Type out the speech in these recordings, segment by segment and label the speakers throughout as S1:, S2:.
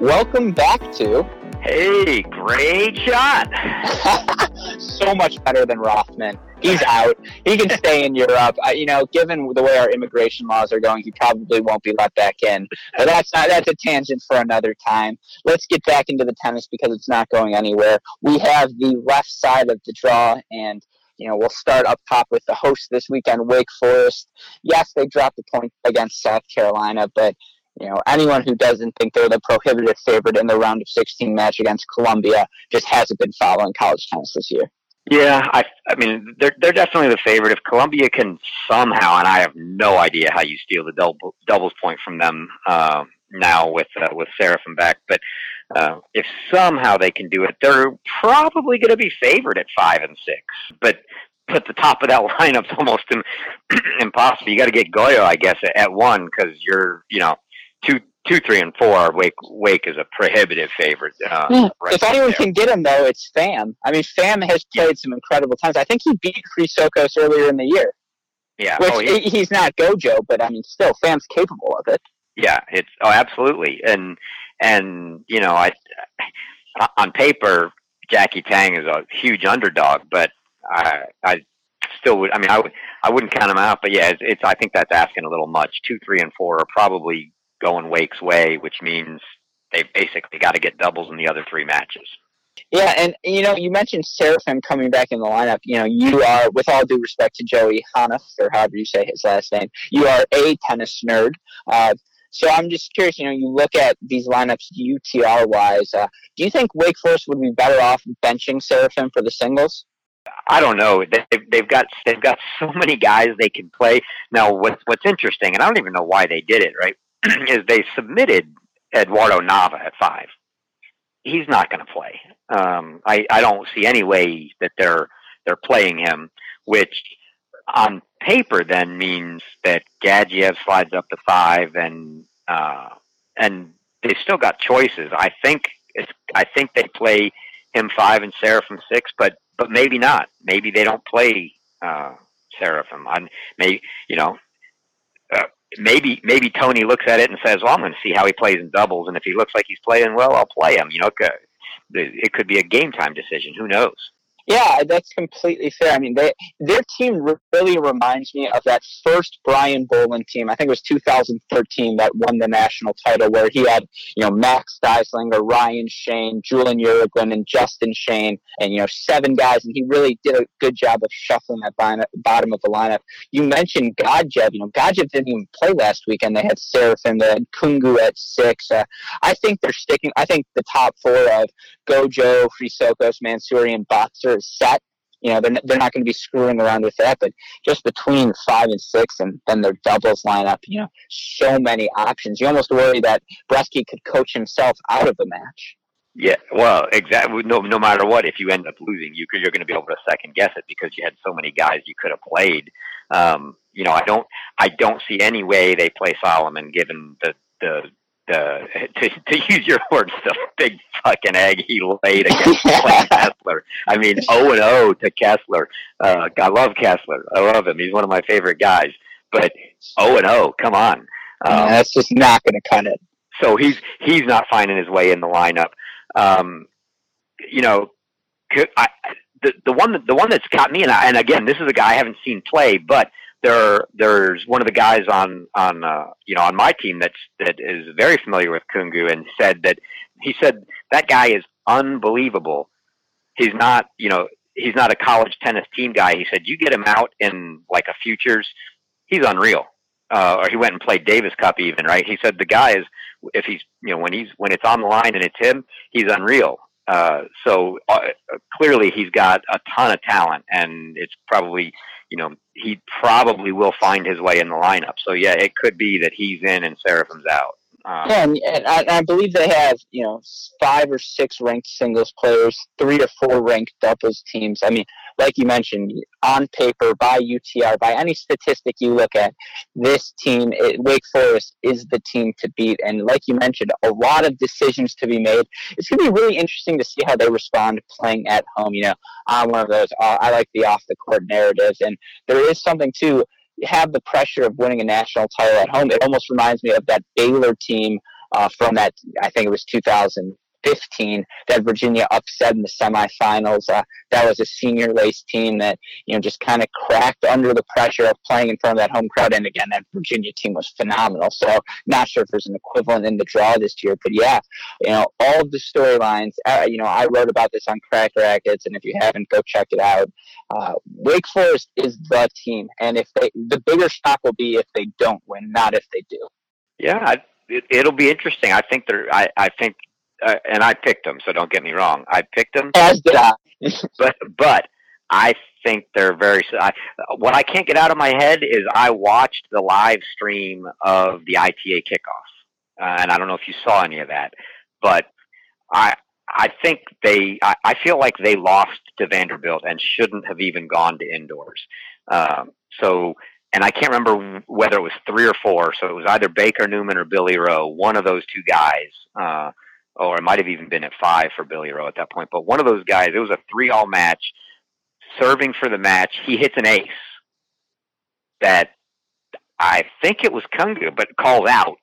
S1: Welcome back to.
S2: Hey, great shot.
S1: so much better than Rothman. He's out. He can stay in Europe. Uh, you know, given the way our immigration laws are going, he probably won't be let back in. But that's not, that's a tangent for another time. Let's get back into the tennis because it's not going anywhere. We have the left side of the draw, and you know, we'll start up top with the host this weekend, Wake Forest. Yes, they dropped a point against South Carolina, but you know, anyone who doesn't think they're the prohibitive favorite in the round of 16 match against Columbia just hasn't been following college tennis this year.
S2: Yeah, I, I mean, they're they're definitely the favorite. If Columbia can somehow, and I have no idea how you steal the double, doubles point from them uh, now with uh, with Serafin back, but uh, if somehow they can do it, they're probably going to be favored at five and six. But put the top of that lineup's almost impossible. You got to get Gojo, I guess, at, at one because you're, you know, two, two, three, and four. Wake, Wake is a prohibitive favorite. Uh,
S1: yeah. right if anyone there. can get him, though, it's Pham. I mean, Pham has played yeah. some incredible times. I think he beat Chrysochos earlier in the year.
S2: Yeah,
S1: which oh, he, he's not Gojo, but I mean, still, Pham's capable of it.
S2: Yeah, it's oh, absolutely, and and you know, I on paper, Jackie Tang is a huge underdog, but I I still would. I mean, I would I wouldn't count him out, but yeah, it's, it's I think that's asking a little much. Two, three, and four are probably going Wake's way, which means they basically got to get doubles in the other three matches.
S1: Yeah, and you know, you mentioned Seraphim coming back in the lineup. You know, you are, with all due respect to Joey Hannaf, or however you say his last name, you are a tennis nerd. Uh, so I'm just curious. You know, you look at these lineups UTR wise. Uh, do you think Wake Forest would be better off benching Seraphim for the singles?
S2: I don't know. They've, they've got they've got so many guys they can play. Now, what's what's interesting, and I don't even know why they did it. Right, is they submitted Eduardo Nava at five. He's not going to play. Um, I I don't see any way that they're they're playing him, which on paper then means that Gadzhiev slides up to five, and uh, and they've still got choices. I think it's I think they play him five and Serafin six, but but maybe not. Maybe they don't play uh, Serafin. I may you know. Uh, maybe maybe Tony looks at it and says, "Well, I'm going to see how he plays in doubles, and if he looks like he's playing well, I'll play him." You know, it could be a game time decision. Who knows?
S1: Yeah, that's completely fair. I mean, they, their team really reminds me of that first Brian Boland team. I think it was 2013 that won the national title, where he had you know Max Styslinger, Ryan Shane, Julen Uriguen, and Justin Shane, and you know seven guys, and he really did a good job of shuffling that bottom of the lineup. You mentioned Gadzhiev. You know, Gadzhiev didn't even play last weekend. They had Serafin, they had Cungu at six. Uh, I think they're sticking. I think the top four of Gojo, Chrysochos, Mansouri, and Botzer set. You know, they're, they're not going to be screwing around with that, but just between five and six and then their doubles lineup, you know, so many options. You almost worry that Bresky could coach himself out of the match.
S2: Yeah, well, exactly. No, no matter what, if you end up losing, you could, you're going to be able to second guess it because you had so many guys you could have played. Um, you know, I don't, I don't see any way they play Solomon given the the the to, to use your words, the big fucking egg he laid against Kessler. I mean, O and O to Kessler. Uh, I love Kessler. I love him. He's one of my favorite guys. But O and O, come on.
S1: Um, that's just not going to cut it.
S2: So he's he's not finding his way in the lineup. Um, you know, I, the the one that, the one that's caught me, and, I, and again, this is a guy I haven't seen play, but there there's one of the guys on on uh, you know on my team that's that is very familiar with Cungu and said that he said that guy is unbelievable. He's not you know he's not a college tennis team guy. He said you get him out in like a futures, he's unreal. Uh, or he went and played Davis Cup even right. He said the guy is if he's you know when he's when it's on the line and it's him, he's unreal. Uh, so uh, clearly he's got a ton of talent, and it's probably you know, he probably will find his way in the lineup. So yeah, it could be that he's in and Seraphim's out.
S1: Um, yeah, and, and I, I, believe they have you know five or six ranked singles players, three or four ranked doubles teams. I mean, like you mentioned, on paper, by UTR, by any statistic you look at, this team, it, Wake Forest, is the team to beat. And like you mentioned, a lot of decisions to be made. It's going to be really interesting to see how they respond playing at home. You know, I'm one of those. Uh, I like the off the court narratives, and there is something too have the pressure of winning a national title at home. It almost reminds me of that Baylor team uh, from that. I think it was 2000 15 that Virginia upset in the semifinals. Uh, that was a senior lace team that you know just kind of cracked under the pressure of playing in front of that home crowd. And again, that Virginia team was phenomenal. So not sure if there's an equivalent in the draw this year, but yeah, you know all of the storylines. Uh, you know I wrote about this on Cracked Racquets, and if you haven't, go check it out. Uh, Wake Forest is the team, and if they the bigger shock will be if they don't win, not if they do.
S2: Yeah, I, it, will be interesting. I think they're. I, I think uh, and I picked them, so don't get me wrong. I picked them,
S1: as did I.
S2: but but I think they're very. I, what I can't get out of my head is I watched the live stream of the ITA kickoff, uh, and I don't know if you saw any of that, but I I think they. I, I feel like they lost to Vanderbilt and shouldn't have even gone to indoors. Um, so and I can't remember whether it was three or four. So it was either Baker Newman or Billy Rowe, one of those two guys. Uh, or it might have even been at five for Billy Rowe at that point. But one of those guys, it was a three-all match. Serving for the match, he hits an ace that I think it was Cungu, but calls out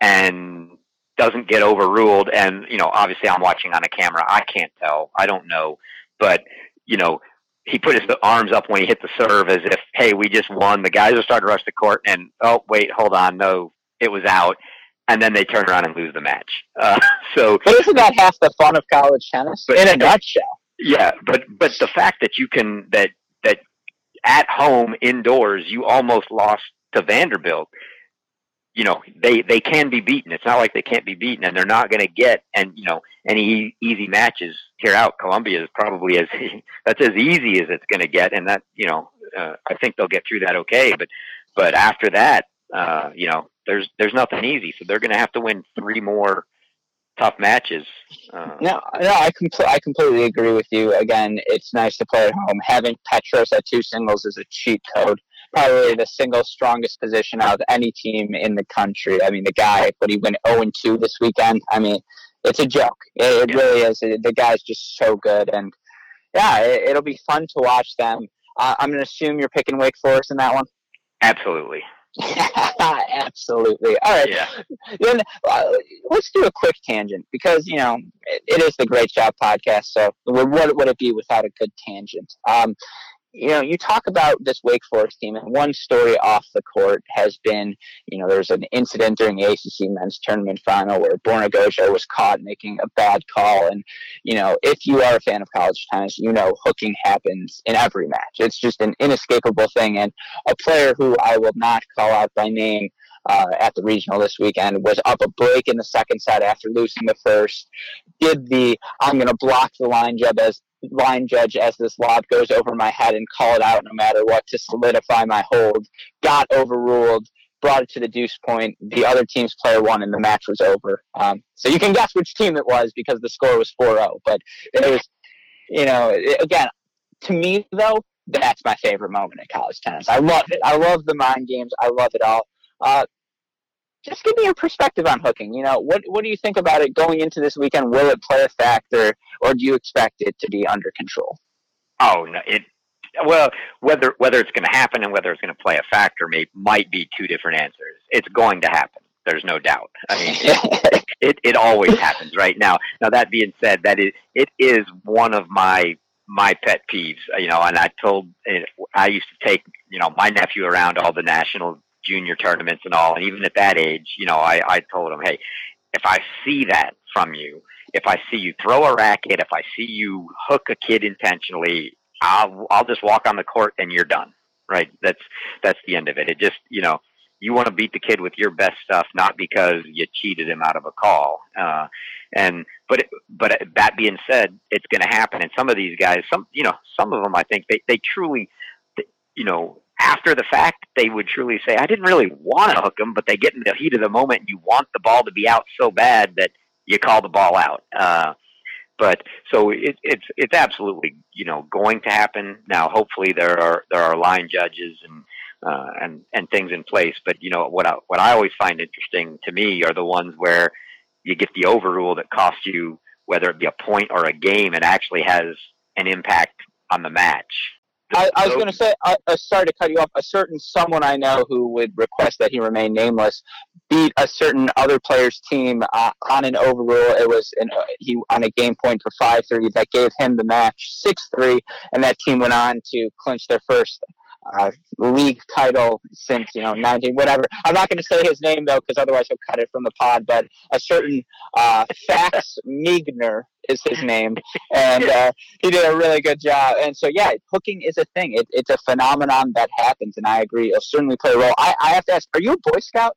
S2: and doesn't get overruled. And you know, obviously, I'm watching on a camera. I can't tell. I don't know, but you know, he put his arms up when he hit the serve as if, hey, we just won. The guys are starting to rush the court, and oh, wait, hold on, no, it was out and then they turn around and lose the match. Uh, so,
S1: but isn't that half the fun of college tennis? But, in a nutshell.
S2: Yeah, but but the fact that you can that that at home indoors you almost lost to Vanderbilt. You know they they can be beaten. It's not like they can't be beaten, and they're not going to get and you know any easy matches here out. Columbia is probably as that's as easy as it's going to get, and that you know uh, I think they'll get through that okay. But but after that, uh, you know there's there's nothing easy. So they're going to have to win three more tough matches.
S1: Uh, no, no, I compl- I completely agree with you. Again, it's nice to play at home. Having Petros at two singles is a cheat code. Probably the single strongest position out of any team in the country. I mean, the guy, but he went 0 and 2 this weekend. I mean, it's a joke. It, it yeah. really is. The guy's just so good, and yeah, it, will be fun to watch them. Uh, I'm going to assume you're picking Wake Forest in that one.
S2: Absolutely.
S1: Absolutely. All right. Yeah. Then uh, let's do a quick tangent because you know it, it is the Great Job podcast. So what would it be without a good tangent? Um, you know, you talk about this Wake Forest team, and one story off the court has been, you know, there's an incident during the ACC men's tournament final where Borna Gojo was caught making a bad call. And, you know, if you are a fan of college tennis, you know hooking happens in every match. It's just an inescapable thing. And a player who I will not call out by name uh, at the regional this weekend was up a break in the second set after losing the first. Did the I'm going to block the line jab as line judge as this lob goes over my head and call it out no matter what to solidify my hold. Got overruled, brought it to the deuce point. The other team's player won, and the match was over. Um, so you can guess which team it was because the score was 4 0. But it was, you know, it, again, to me, though, that's my favorite moment in college tennis. I love it. I love the mind games. I love it all. Uh, just give me your perspective on hooking. You know, what what do you think about it going into this weekend? Will it play a factor, or do you expect it to be under control?
S2: Oh no, it well whether whether it's going to happen and whether it's going to play a factor may might be two different answers. It's going to happen. There's no doubt. I mean, it, it, it always happens, right? Now, now that being said, that is it is one of my my pet peeves. You know, and I told eh, I used to take you know my nephew around all the national junior tournaments and all. And even at that age, you know, I, I told him, hey, if I see that from you, if I see you throw a racket, if I see you hook a kid intentionally, I'll I'll just walk on the court and you're done. Right? That's that's the end of it. It just you know you want to beat the kid with your best stuff, not because you cheated him out of a call. Uh, and but but that being said, it's going to happen. And some of these guys, some you know, some of them, I think they they truly, you know, after the fact, they would truly say, I didn't really want to hook them, but they get in the heat of the moment and you want the ball to be out so bad that you call the ball out. Uh, but so it, it's it's absolutely you know going to happen now. Hopefully there are there are line judges and uh, and and things in place. But you know what I, what I always find interesting to me are the ones where you get the overrule that costs you whether it be a point or a game. It actually has an impact on the match
S1: I, I was going to say, I, I sorry to cut you off. A certain someone I know who would request that he remain nameless beat a certain other player's team uh, on an overrule. It was an, uh, he on a game point for five three that gave him the match six three, and that team went on to clinch their first uh, league title since you know 19 whatever. I'm not going to say his name though because otherwise he'll cut it from the pod. But a certain uh, Fax Migner is his name, and uh, he did a really good job. And so yeah, hooking is a thing. It, it's a phenomenon that happens, and I agree. It'll certainly play a role. I, I have to ask: Are you a Boy Scout?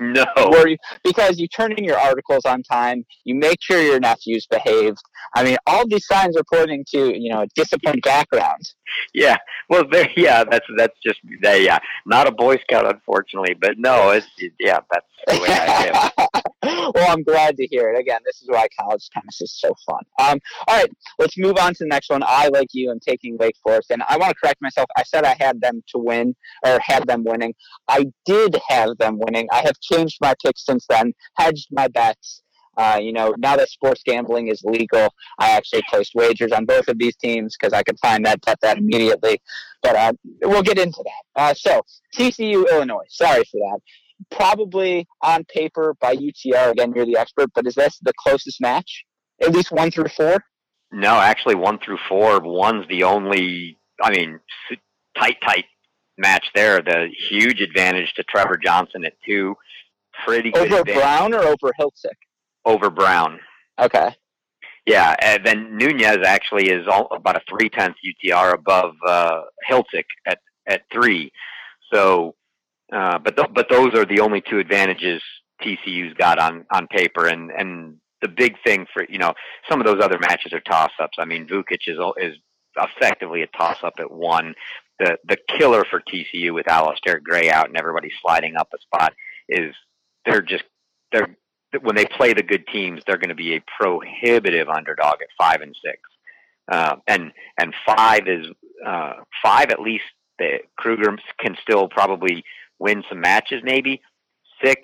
S2: No.
S1: You, because you turn in your articles on time, you make sure your nephew's behaved. I mean, all these signs are pointing to you know a disciplined background.
S2: Yeah, well, there, yeah, that's that's just that. Yeah, not a Boy Scout, unfortunately, but no, it's yeah, that's the way I
S1: am. well, I'm glad to hear it. Again, this is why college tennis is so fun. Um, all right, let's move on to the next one. I, like you, I'm taking Wake Forest, and I want to correct myself. I said I had them to win or had them winning. I did have them winning. I have changed my pick since then, hedged my bets. Uh, you know, now that sports gambling is legal, I actually placed wagers on both of these teams because I could find that bet that immediately. But uh, we'll get into that. Uh, so TCU, Illinois. Sorry for that. Probably on paper by UTR. Again, you're the expert, but is this the closest match? At least one through four.
S2: No, actually, one through four. One's the only. I mean, tight, tight match there. The huge advantage to Trevor Johnson at two. Pretty good
S1: over. Brown or over Hiltzik?
S2: Over Brown.
S1: Okay.
S2: Yeah, and then Nunez actually is all, about a three tenths UTR above uh, Hiltzik at at three. So, uh, but th- but those are the only two advantages TCU's got on on paper, and and the big thing for you know some of those other matches are toss ups. I mean, Vukic is is effectively a toss up at one. The the killer for TCU with Alistair Gray out and everybody sliding up a spot is they're just they're when they play the good teams, they're going to be a prohibitive underdog at five and six. Uh, and and five is uh, five at least. The Kruger can still probably win some matches, maybe six.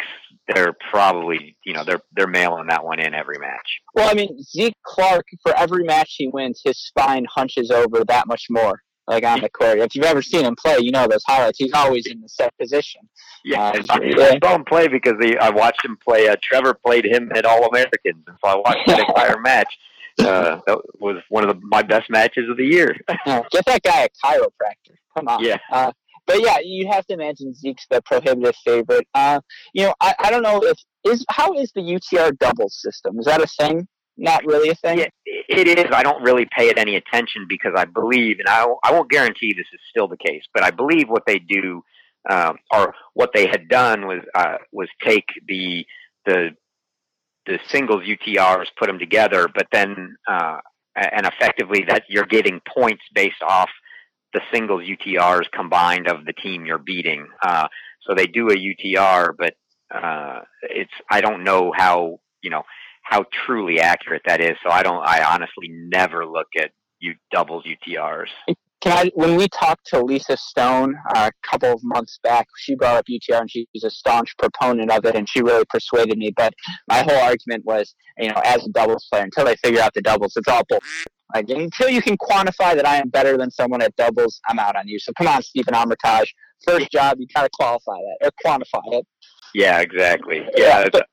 S2: They're probably you know they're they're mailing that one in every match.
S1: Well, I mean Zeke Clark for every match he wins, his spine hunches over that much more like on the court. If you've ever seen him play, you know those highlights. He's always in the set position.
S2: Yeah, uh, I, saw him play because he, I watched him play. Uh, Trevor played him at All Americans, and so I watched that entire match. Uh, that was one of the, my best matches of the year.
S1: Get that guy a chiropractor. Come on.
S2: Yeah.
S1: Uh, but yeah, you have to imagine Zeke's the prohibitive favorite. Uh, you know, I, I don't know if is how is the UTR doubles system? Is that a thing? Not really a thing?
S2: Yeah, it is. I don't really pay it any attention because I believe, and I, I won't guarantee this is still the case, but I believe what they do, um, or what they had done was uh, was take the the the singles UTRs, put them together, but then uh, and effectively that you're getting points based off the singles UTRs combined of the team you're beating. Uh, so they do a UTR, but uh, it's I don't know how you know how truly accurate that is. So I don't. I honestly never look at you doubles UTRs.
S1: Can I, when we talked to Lisa Stone uh, a couple of months back, she brought up UTR and she's a staunch proponent of it, and she really persuaded me. But my whole argument was, you know, as a doubles player, until they figure out the doubles, it's all bullshit. Like until you can quantify that I am better than someone at doubles, I'm out on you. So come on, Stephen Armitage. First job, you gotta qualify that or quantify it.
S2: Yeah, exactly. Yeah, yeah but,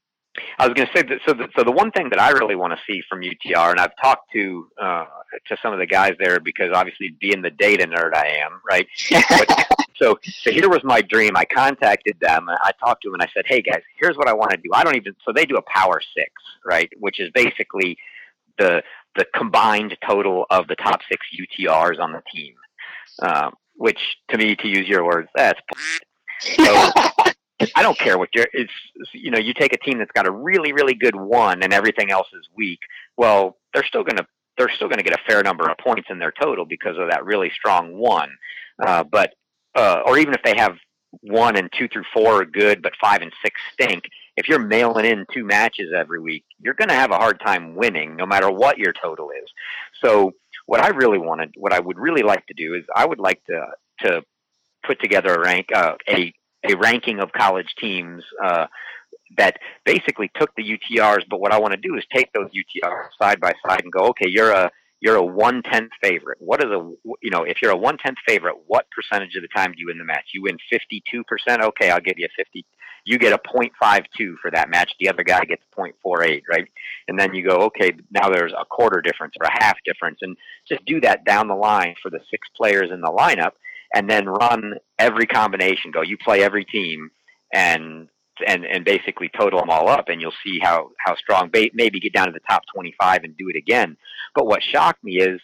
S2: I was going to say that. So, the, so the one thing that I really want to see from UTR, and I've talked to uh, to some of the guys there because obviously, being the data nerd I am, right? but, so, so here was my dream. I contacted them. I talked to them, and I said, "Hey guys, here's what I want to do. I don't even." So they do a Power Six, right? Which is basically the the combined total of the top six UTRs on the team. Um, which, to me, to use your words, that's. So, I don't care what you're. It's you know you take a team that's got a really really good one and everything else is weak. Well, they're still gonna they're still gonna get a fair number of points in their total because of that really strong one. Uh, but uh, or even if they have one and two through four are good, but five and six stink. If you're mailing in two matches every week, you're going to have a hard time winning, no matter what your total is. So, what I really wanted, what I would really like to do is, I would like to to put together a rank, uh, a a ranking of college teams uh, that basically took the UTRs. But what I want to do is take those UTRs side by side and go, okay, you're a you're a one tenth favorite. What is a you know if you're a one tenth favorite, what percentage of the time do you win the match? You win fifty two percent. Okay, I'll give you a fifty. You get a point five two for that match. The other guy gets point four eight, right? And then you go, okay, now there's a quarter difference or a half difference, and just do that down the line for the six players in the lineup, and then run every combination. Go, you play every team, and and and basically total them all up, and you'll see how how strong. Maybe get down to the top 25 and do it again. But what shocked me is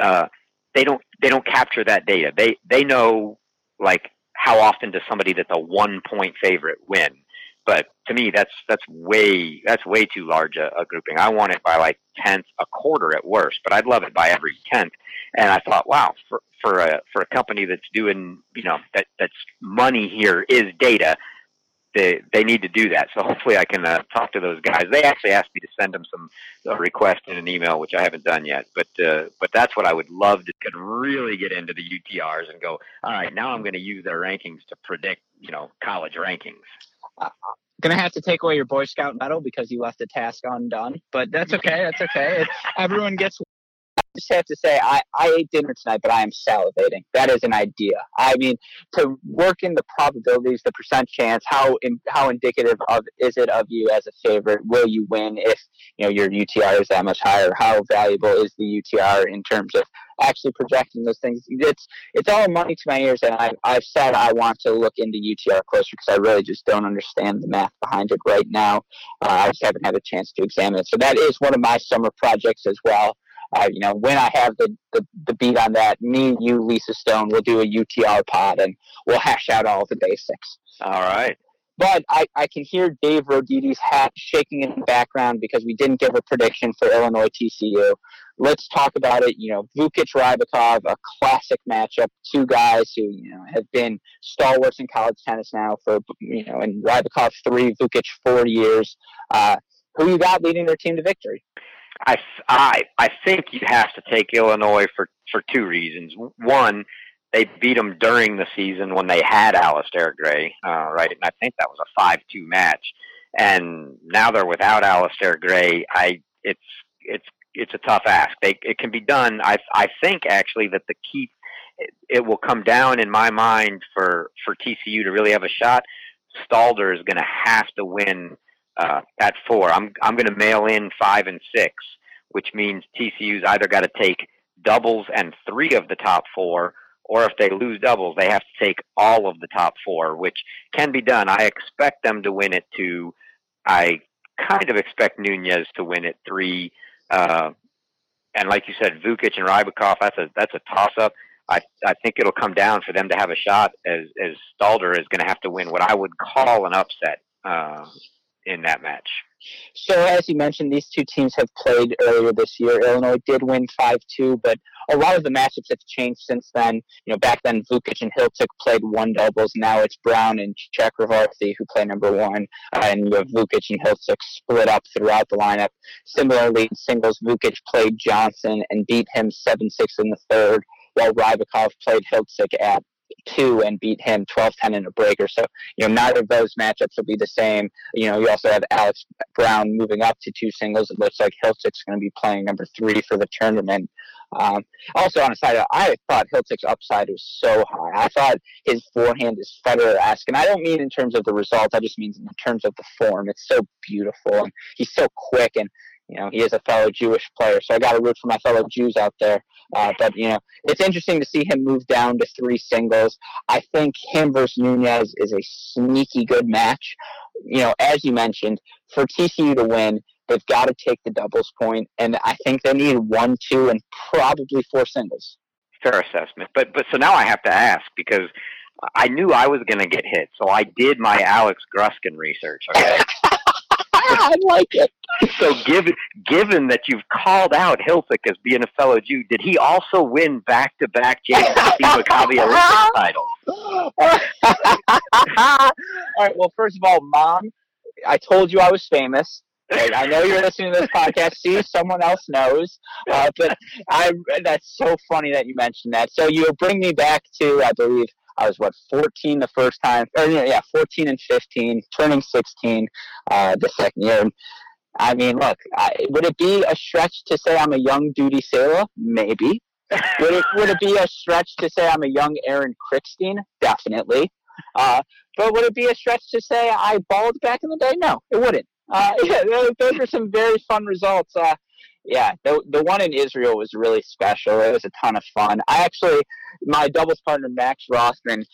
S2: uh, they don't they don't capture that data. They they know like how often does somebody that's a one point favorite win. But to me, that's that's way that's way too large a, a grouping. I want it by like tenth, a quarter at worst, but I'd love it by every tenth. And I thought, wow, for for a for a company that's doing you know that that's money here is data they they need to do that. So hopefully I can uh, talk to those guys. They actually asked me to send them some uh, request in an email, which I haven't done yet. But uh, but that's what I would love to could really get into the UTRs and go. All right, now I'm going to use their rankings to predict you know college rankings.
S1: Gonna have to take away your Boy Scout medal because you left the task undone, but that's okay. That's okay. everyone gets I just have to say, I, I ate dinner tonight, but I am salivating. That is an idea. I mean, to work in the probabilities, the percent chance, how in, how indicative of is it of you as a favorite? Will you win if you know your UTR is that much higher? How valuable is the UTR in terms of actually projecting those things? It's it's all money to my ears, and I, I've said I want to look into UTR closer because I really just don't understand the math behind it right now. Uh, I just haven't had a chance to examine it. So that is one of my summer projects as well. Uh, you know, when I have the, the, the beat on that, me, you, Lisa Stone, we'll do a UTR pod and we'll hash out all the basics.
S2: All right.
S1: But I, I can hear Dave Rodidi's hat shaking in the background because we didn't give a prediction for Illinois TCU. Let's talk about it. You know, Vukic Rybakov, a classic matchup. Two guys who you know have been stalwarts in college tennis now for you know, and Rybakov three, Vukic four years. Uh, who you got leading their team to victory?
S2: I, I, I think you have to take Illinois for, for two reasons. One, they beat them during the season when they had Alistair Gray, uh, right? And I think that was a five-two match. And now they're without Alistair Gray. I, it's, it's, it's a tough ask. They, it can be done. I, I think actually that the key, it, it will come down in my mind for, for TCU to really have a shot. Stalder is going to have to win uh, at four. I'm I'm going to mail in five and six, which means TCU's either got to take doubles and three of the top four, or if they lose doubles, they have to take all of the top four, which can be done. I expect them to win it two. I kind of expect Nunez to win it three. Uh, and like you said, Vukic and Rybakov, that's a that's a toss up. I I think it'll come down for them to have a shot as as Stalder is going to have to win what I would call an upset. Uh, in that match.
S1: So, as you mentioned, these two teams have played earlier this year. Illinois did win 5 2, but a lot of the matchups have changed since then. You know, back then, Vukic and Hiltzik played one doubles. Now it's Brown and Chakravarthy who play number one, uh, and you have Vukic and Hiltzik split up throughout the lineup. Similarly, in singles, Vukic played Johnson and beat him 7 6 in the third, while Rybakov played Hiltzik at two and beat him 12-10 in a breaker. So, you know, neither of those matchups will be the same. You know, you also have Alex Brown moving up to two singles. It looks like Hiltzik's going to be playing number three for the tournament. Um, also, on a side, I thought Hiltzik's upside was so high. I thought his forehand is Federer-esque, and I don't mean in terms of the results. I just mean in terms of the form. It's so beautiful, and he's so quick, and you know, he is a fellow Jewish player, so I got to root for my fellow Jews out there. Uh, but you know, it's interesting to see him move down to three singles. I think him versus Nunez is a sneaky good match. You know, as you mentioned, for TCU to win, they've got to take the doubles point, and I think they need one, two, and probably four singles.
S2: Fair assessment, but but so now I have to ask because I knew I was going to get hit, so I did my Alex Gruskin research. Okay.
S1: I like it.
S2: So, given given that you've called out Hiltzik as being a fellow Jew, did he also win back to back JCC Maccabi Olympic titles?
S1: all right. Well, first of all, Mom, I told you I was famous. I know you're listening to this podcast. See, someone else knows. Uh, but I that's so funny that you mentioned that. So you bring me back to, I believe, I was what 14 the first time, or yeah, 14 and 15, turning 16 uh, the second year. I mean, look, I, would it be a stretch to say I'm a young Dudi Sela? Maybe. would it would it be a stretch to say I'm a young Aaron Krickstein? Definitely. Uh, but would it be a stretch to say I balled back in the day? No, it wouldn't. Uh, yeah, those are some very fun results. Uh, yeah, the the one in Israel was really special. It was a ton of fun. I actually, my doubles partner Max Rothman,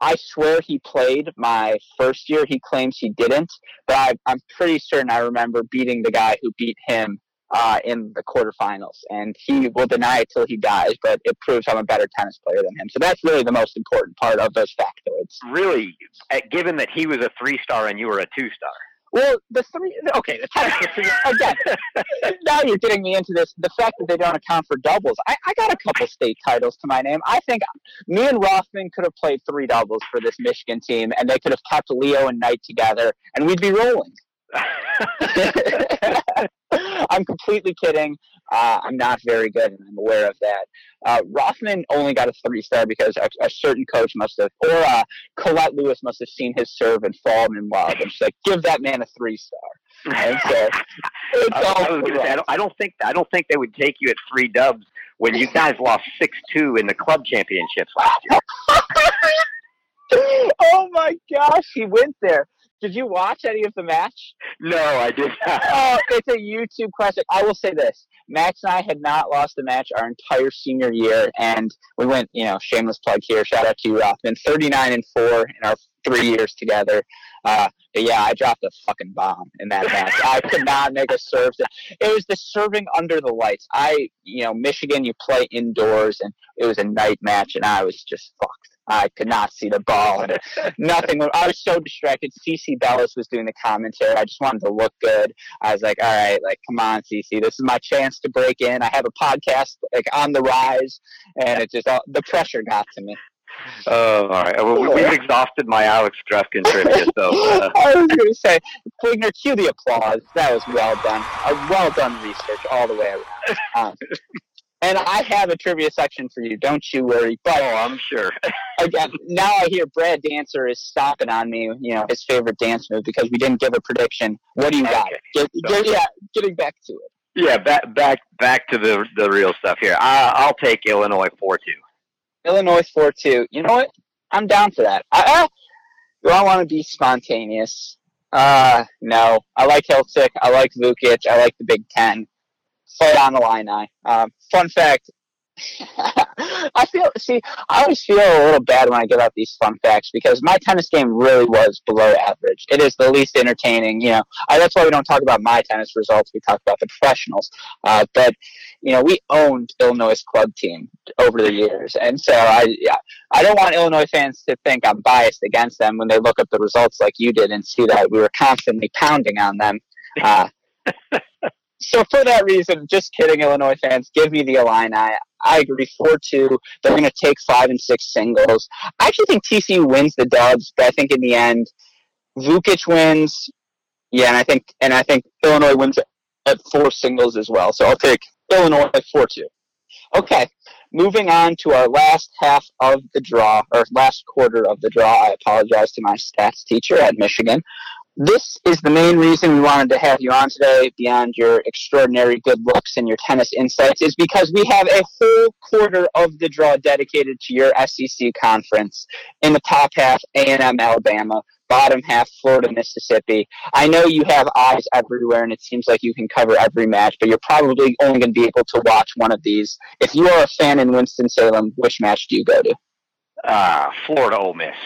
S1: I swear he played my first year. He claims he didn't, but I, I'm pretty certain I remember beating the guy who beat him uh, in the quarterfinals. And he will deny it till he dies, but it proves I'm a better tennis player than him. So that's really the most important part of those factoids.
S2: Really, given that he was a three star and you were a two star.
S1: Well, the three, okay, the tennis, again, now you're getting me into this. The fact that they don't account for doubles. I, I got a couple state titles to my name. I think me and Rothman could have played three doubles for this Michigan team, and they could have kept Leo and Knight together, and we'd be rolling. I'm completely kidding. Uh, I'm not very good, and I'm aware of that. Uh, Rothman only got a three star because a, a, certain coach must have, or uh, Colette Lewis must have seen his serve and fallen in love, and she's like, "Give that man a three star." And so,
S2: I, I, say, I, don't, I don't think I don't think they would take you at three dubs when you guys lost six two in the club championships last year.
S1: oh my gosh, he went there. Did you watch any of the match?
S2: No, I did not.
S1: oh, it's a YouTube classic. I will say this: Max and I had not lost a match our entire senior year, and we went. You know, shameless plug here. Shout out to you, Rothman. Thirty-nine and four in our three years together. Uh, but yeah, I dropped a fucking bomb in that match. I could not make a serve. It was the serving under the lights. I, you know, Michigan, you play indoors, and it was a night match, and I was just fucked. I could not see the ball and nothing. I was so distracted. CC Bellis was doing the commentary. I just wanted to look good. I was like, all right, like, come on, CC, this is my chance to break in. I have a podcast like on the rise, and it just all, the pressure got to me.
S2: Oh, all right. Well, we've exhausted my Alex Drefkin trivia, so.
S1: Uh... I was going to say, Fligner, cue the applause. That was well done. A well done research all the way around. Um, and I have a trivia section for you. Don't you worry. But
S2: oh, I'm sure.
S1: again, now I hear Brad Dancer is stopping on me. You know his favorite dance move because we didn't give a prediction. What do you got? Get, get, yeah, getting back to it.
S2: Yeah, back back back to the the real stuff here. I, will take Illinois four two.
S1: Illinois four two. You know what? I'm down for that. I, do I want to be spontaneous? Uh no. I like Hiltzik. I like Vukic. I like the Big Ten fight on the line now. Um, fun fact. I feel see. I always feel a little bad when I give out these fun facts because my tennis game really was below average. It is the least entertaining. You know, I, that's why we don't talk about my tennis results. We talk about the professionals. Uh, but you know, we owned Illinois' club team over the years, and so I, yeah, I don't want Illinois fans to think I'm biased against them when they look up the results like you did and see that we were constantly pounding on them. Uh, so for that reason, just kidding, Illinois fans, give me the Illini. I agree, four two. They're going to take five and six singles. I actually think TCU wins the dubs, but I think in the end, Vukic wins. Yeah, and I think and I think Illinois wins at four singles as well. So I'll take Illinois at four two. Okay, moving on to our last half of the draw, or last quarter of the draw. I apologize to my stats teacher at Michigan this is the main reason we wanted to have you on today, beyond your extraordinary good looks and your tennis insights, is because we have a whole quarter of the draw dedicated to your SEC conference. In the top half, A&M, Alabama. Bottom half, Florida, Mississippi. I know you have eyes everywhere, and it seems like you can cover every match, but you're probably only going to be able to watch one of these. If you are a fan in Winston-Salem, which match do you go to?
S2: Uh, Florida Ole Miss.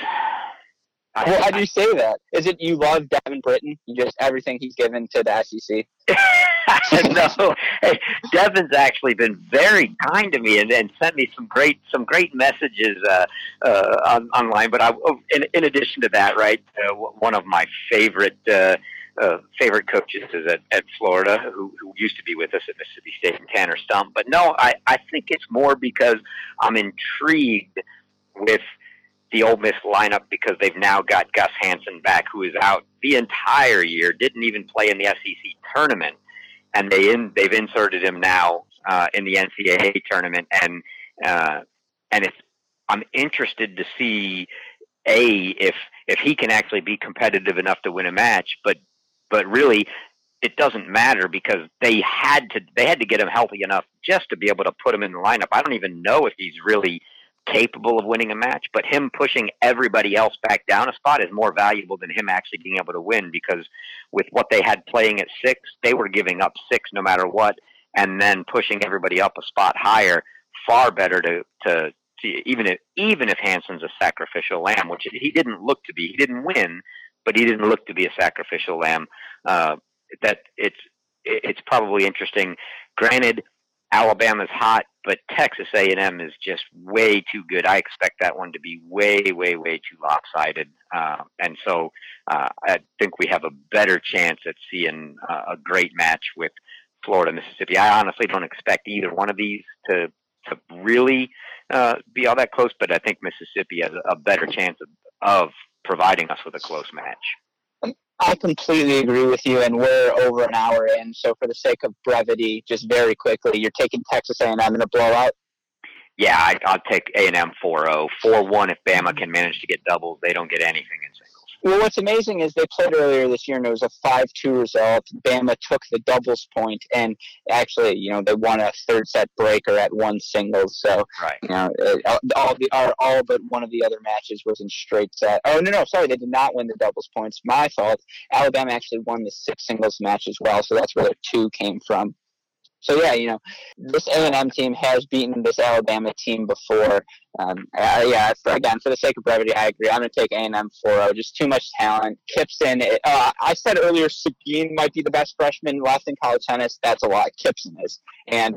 S1: Well, how do you say that? Is it you love Devin Britton? You just everything he's given to the SEC.
S2: no, hey, Devin's actually been very kind to me and, and sent me some great some great messages uh, uh, on, online. But I, oh, in, in addition to that, right, uh, one of my favorite. Uh, uh, favorite coaches is at, at Florida, who, who used to be with us at Mississippi State and Tanner Stump. But no, I, I think it's more because I'm intrigued with the Ole Miss lineup because they've now got Gus Hansen back, who is out the entire year, didn't even play in the SEC tournament, and they in they've inserted him now uh, in the NCAA tournament, and uh, and it's I'm interested to see a if if he can actually be competitive enough to win a match, but but really it doesn't matter because they had to they had to get him healthy enough just to be able to put him in the lineup. I don't even know if he's really capable of winning a match, but him pushing everybody else back down a spot is more valuable than him actually being able to win because with what they had playing at six, they were giving up six no matter what, and then pushing everybody up a spot higher, far better to to, to even if even if Hanson's a sacrificial lamb, which he didn't look to be. He didn't win, but he didn't look to be a sacrificial lamb. Uh, that it's it's probably interesting. Granted, Alabama's hot, but Texas A&M is just way too good. I expect that one to be way, way, way too lopsided, uh, and so uh, I think we have a better chance at seeing uh, a great match with Florida Mississippi. I honestly don't expect either one of these to to really uh, be all that close, but I think Mississippi has a better chance of, of providing us with a close match.
S1: I completely agree with you, and we're over an hour in. So, for the sake of brevity, just very quickly, you're taking Texas A&M in a blowout.
S2: Yeah, I, I'll take A&M 4-0. 4-1 if Bama mm-hmm. can manage to get doubles. They don't get anything in.
S1: Well, what's amazing is they played earlier this year and it was a 5-2 result. Bama took the doubles point and actually, you know, they won a third set breaker at one singles. So,
S2: right.
S1: you know, all the all but one of the other matches was in straight set. Oh no, no, sorry, they did not win the doubles points. My fault. Alabama actually won the six singles match as well, so that's where their two came from. So yeah, you know, this A and M team has beaten this Alabama team before. Um, uh, yeah, for, again, for the sake of brevity, I agree. I'm going to take A and M 4 Just too much talent. Kipson. Uh, I said earlier, Sabine might be the best freshman left in college tennis. That's a lot. Kipson is, and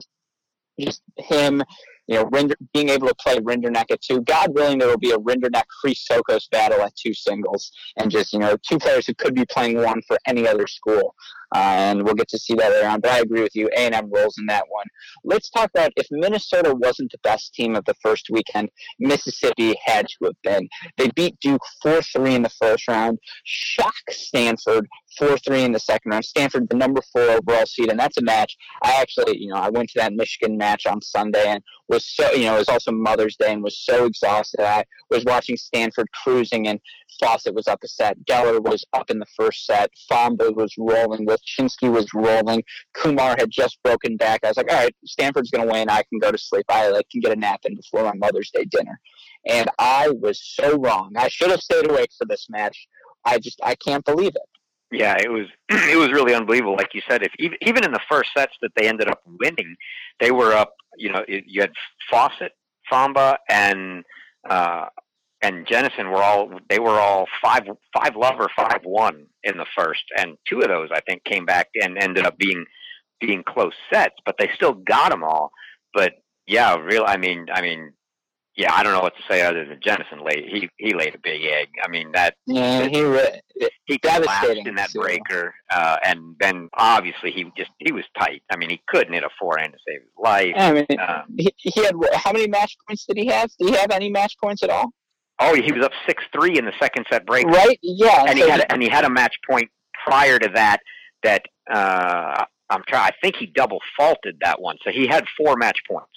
S1: just him you know, Rinder, being able to play Rinderknech at two. God willing, there will be a Rinderknech Sokos battle at two singles, and just you know, two players who could be playing one for any other school. Uh, and we'll get to see that later on. But I agree with you. A and M rolls in that one. Let's talk about if Minnesota wasn't the best team of the first weekend, Mississippi had to have been. They beat Duke four three in the first round, shock Stanford four three in the second round. Stanford, the number four overall seed, and that's a match. I actually, you know, I went to that Michigan match on Sunday and was so, you know, it was also Mother's Day and was so exhausted. I was watching Stanford cruising, and Fawcett was up a set. Geller was up in the first set. Fomberg was rolling. Wilczynski was rolling. Kumar had just broken back. I was like, all right, Stanford's going to win. I can go to sleep. I like can get a nap in before my Mother's Day dinner. And I was so wrong. I should have stayed awake for this match. I just I can't believe it.
S2: Yeah, it was it was really unbelievable. Like you said, if even in the first sets that they ended up winning, they were up. You know, you had Fawcett, Famba, and uh, and Jennison were all they were all five five love or five one in the first, and two of those I think came back and ended up being being close sets, but they still got them all. But yeah, real. I mean, I mean, yeah, I don't know what to say other than Jennison laid he he laid a big egg. I mean that
S1: yeah he re-
S2: he collapsed in that breaker, uh, and then obviously he just he was tight. I mean he couldn't hit a forehand to save his life.
S1: I mean um, he, he had how many match points did he have? Did he have any match points at all?
S2: Oh, he was up six three in the second set break.
S1: Right? Yeah,
S2: and so he had and he had a match point prior to that that uh, I'm trying. I think he double faulted that one, so he had four match points.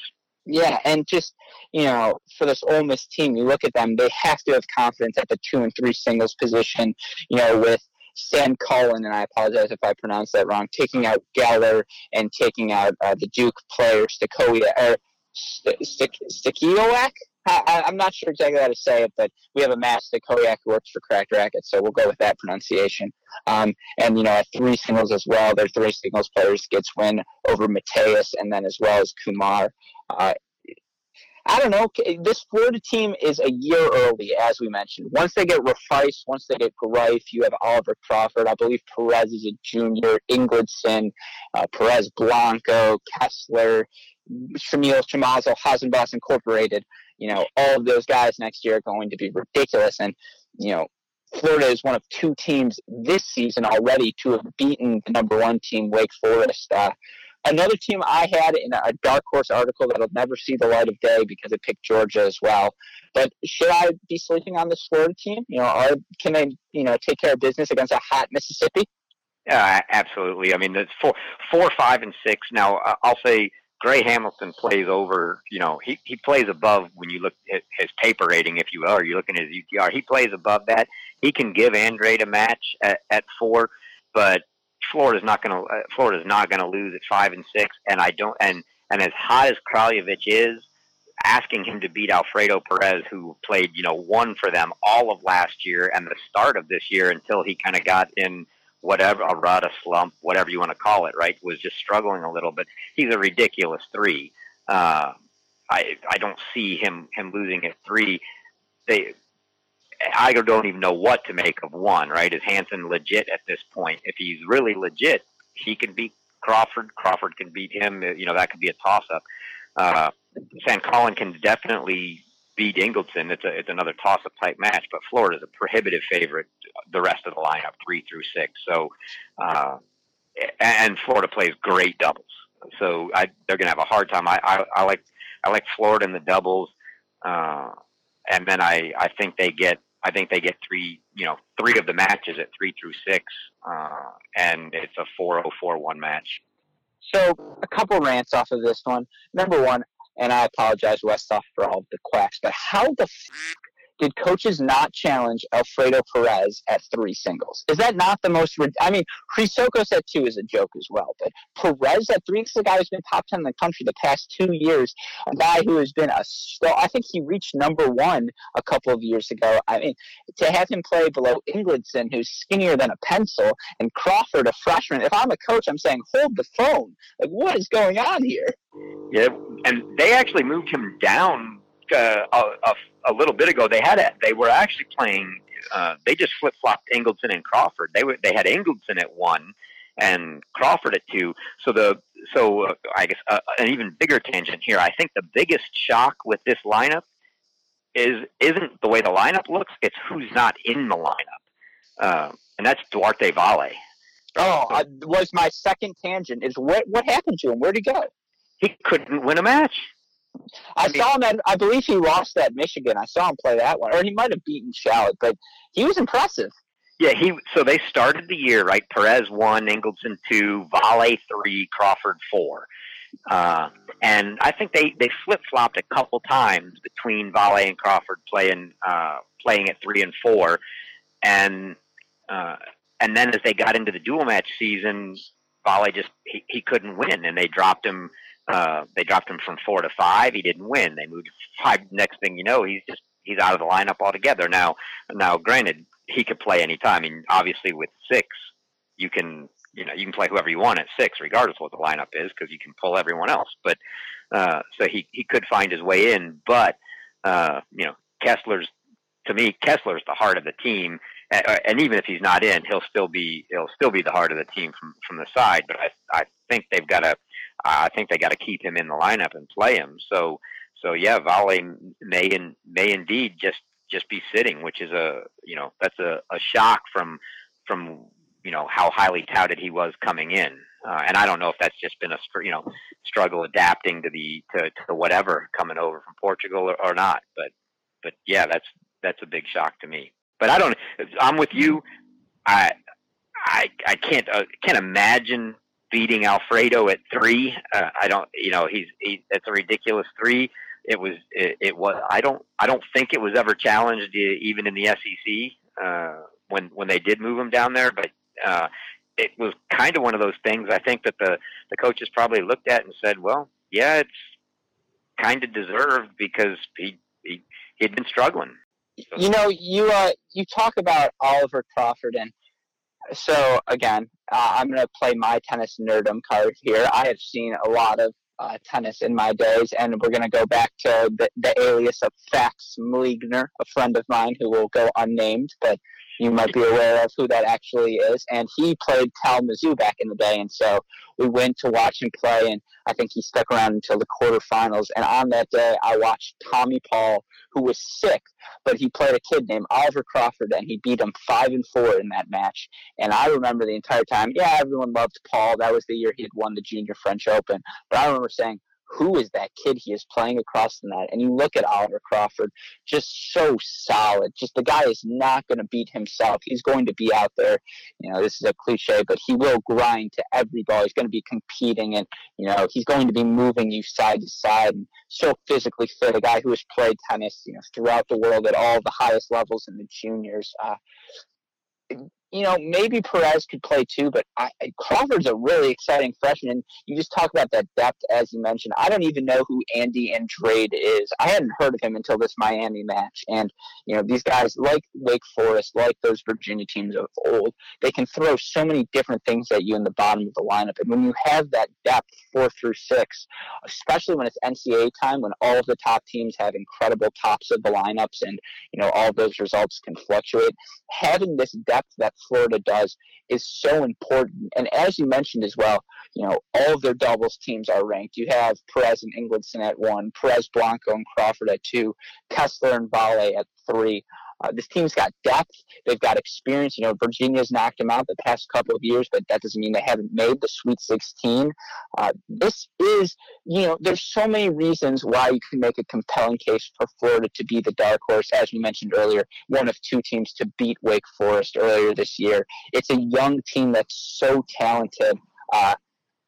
S1: Yeah, and just you know, for this Ole Miss team, you look at them; they have to have confidence at the two and three singles position. You know, with Sam Cullen, and I apologize if I pronounce that wrong, taking out Geller and taking out uh, the Duke player Stakoya or. I, am not sure exactly how to say it, but we have a master Koyak who works for Cracked Racquet, so we'll go with that pronunciation. Um, and, you know, at three singles as well, their three singles players gets win over Mateus and then as well as Kumar. Uh, I don't know. This Florida team is a year early, as we mentioned. Once they get Riffice, once they get Greif, you have Oliver Crawford. I believe Perez is a junior. Ingridson, uh, Perez Blanco, Kessler, Shamil Chamazo, Hasenbus Incorporated you know, all of those guys next year are going to be ridiculous. And, you know, Florida is one of two teams this season already to have beaten the number one team, Wake Forest. Uh, another team I had in a dark horse article that'll never see the light of day because it picked Georgia as well. But should I be sleeping on this Florida team? You know, are, can they, you know, take care of business against a hot Mississippi?
S2: Yeah, absolutely. I mean, it's four, four, five, and six. Now, uh, I'll say Gray Hamilton plays over, you know, he, he plays above when you look at his paper rating, if you will, or you're looking at his UTR. He plays above that. He can give Andrade a match at, at four, but Florida's not going to uh, Florida's not going to lose at five and six, and I don't and and as hot as Kraljevic is, asking him to beat Alfredo Perez, who played you know one for them all of last year and the start of this year until he kind of got in whatever a rut, a slump, whatever you want to call it, right? Was just struggling a little, but he's a ridiculous three. Uh, I I don't see him him losing at three. They I don't even know what to make of one. Right? Is Hansen legit at this point? If he's really legit, he can beat Crawford. Crawford can beat him. You know that could be a toss up. Uh, Sandkaulen can definitely beat Ingildsen. It's a it's another toss up type match, but Florida is a prohibitive favorite. The rest of the lineup, three through six. So, uh, and Florida plays great doubles. So I, they're going to have a hard time. I, I, I like I like Florida in the doubles, uh, and then I, I think they get I think they get three you know three of the matches at three through six, uh, and it's a four oh four one match.
S1: So a couple rants off of this one. Number one, and I apologize, Westhoff, for all the quacks, but how the f- did coaches not challenge Alfredo Perez at three singles? Is that not the most? I mean, Chrysokos at two is a joke as well, but Perez at three is the guy who's been top ten in the country the past two years. A guy who has been a star. I think he reached number one a couple of years ago. I mean, to have him play below Ingildsen, who's skinnier than a pencil, and Crawford, a freshman. If I'm a coach, I'm saying hold the phone. Like, what is going on here?
S2: Yeah, and they actually moved him down uh, a, a a little bit ago, they had a, they were actually playing. Uh, they just flip flopped Ingildsen and Crawford. They were they had Ingildsen at one and Crawford at two. So the so uh, I guess uh, an even bigger tangent here. I think the biggest shock with this lineup is isn't the way the lineup looks. It's who's not in the lineup, uh, and that's Duarte Vale.
S1: Oh, uh, was my second tangent. Is what what happened to him? Where'd he go?
S2: He couldn't win a match.
S1: I, I mean, saw him at, I believe he lost at Michigan. I saw him play that one, or he might have beaten Shallot, but he was impressive.
S2: Yeah, he. So they started the year right. Perez one, Ingildsen two, Vale three, Crawford four, uh, and I think they they flip flopped a couple times between Vale and Crawford playing uh, playing at three and four, and uh, and then as they got into the dual match season, Vale just he, he couldn't win, and they dropped him uh, they dropped him from four to five. He didn't win. They moved five. Next thing you know, he's just he's out of the lineup altogether. Now, now, granted, he could play anytime. I mean, obviously, with six, you can you know you can play whoever you want at six, regardless of what the lineup is, because you can pull everyone else. But uh, so he he could find his way in. But uh, you know, Kessler's to me, Kessler's the heart of the team. And even if he's not in, he'll still be he'll still be the heart of the team from from the side. But I I think they've got to I think they got to keep him in the lineup and play him. So, so yeah, Vale may and may indeed just just be sitting, which is a you know that's a, a shock from from you know how highly touted he was coming in. Uh, and I don't know if that's just been a you know struggle adapting to the to, to whatever coming over from Portugal or, or not. But but yeah, that's that's a big shock to me. But I don't. I'm with you. I I I can't uh, can't imagine beating Alfredo at three. Uh, I don't, you know, he's he. That's a ridiculous three. It was. It, it was. I don't. I don't think it was ever challenged even in the SEC uh, when when they did move him down there. But uh, it was kind of one of those things. I think that the the coaches probably looked at and said, "Well, yeah, it's kind of deserved because he he he'd been struggling."
S1: You know, you uh, you talk about Oliver Crawford and so again, uh, I'm going to play my tennis nerdum card here. I have seen a lot of uh, tennis in my days, and we're going to go back to the, the alias of Fax Mligner, a friend of mine who will go unnamed, but you might be aware of who that actually is. And he played Kalamazoo back in the day, and so we went to watch him play, and I think he stuck around until the quarterfinals. And on that day, I watched Tommy Paul, who was sick, but he played a kid named Oliver Crawford, and he beat him five and four in that match. And I remember the entire time, yeah, everyone loved Paul. That was the year he had won the Junior French Open. But I remember saying, who is that kid he is playing across the net? And you look at Oliver Crawford, just so solid. Just the guy is not going to beat himself. He's going to be out there. You know, this is a cliche, but he will grind to every ball. He's going to be competing, and you know, he's going to be moving you side to side. And so physically fit, a guy who has played tennis, you know, throughout the world at all the highest levels in the juniors. Uh, you know, maybe Perez could play too, but I, Crawford's a really exciting freshman. And you just talk about that depth, as you mentioned. I don't even know who Andy Andrade is. I hadn't heard of him until this Miami match. And, you know, these guys, like Wake Forest, like those Virginia teams of old, they can throw so many different things at you in the bottom of the lineup. And when you have that depth, four through six, especially when it's NCAA time, when all of the top teams have incredible tops of the lineups and, you know, all those results can fluctuate, having this depth that Florida does is so important. And as you mentioned as well, you know, all of their doubles teams are ranked. You have Perez and Ingildsen at one, Perez Blanco and Crawford at two, Kessler and Vale at three. Uh, this team's got depth. They've got experience. You know, Virginia's knocked them out the past couple of years, but that doesn't mean they haven't made the Sweet 16. Uh, this is, you know, there's so many reasons why you can make a compelling case for Florida to be the dark horse, as we mentioned earlier, one of two teams to beat Wake Forest earlier this year. It's a young team that's so talented. Uh,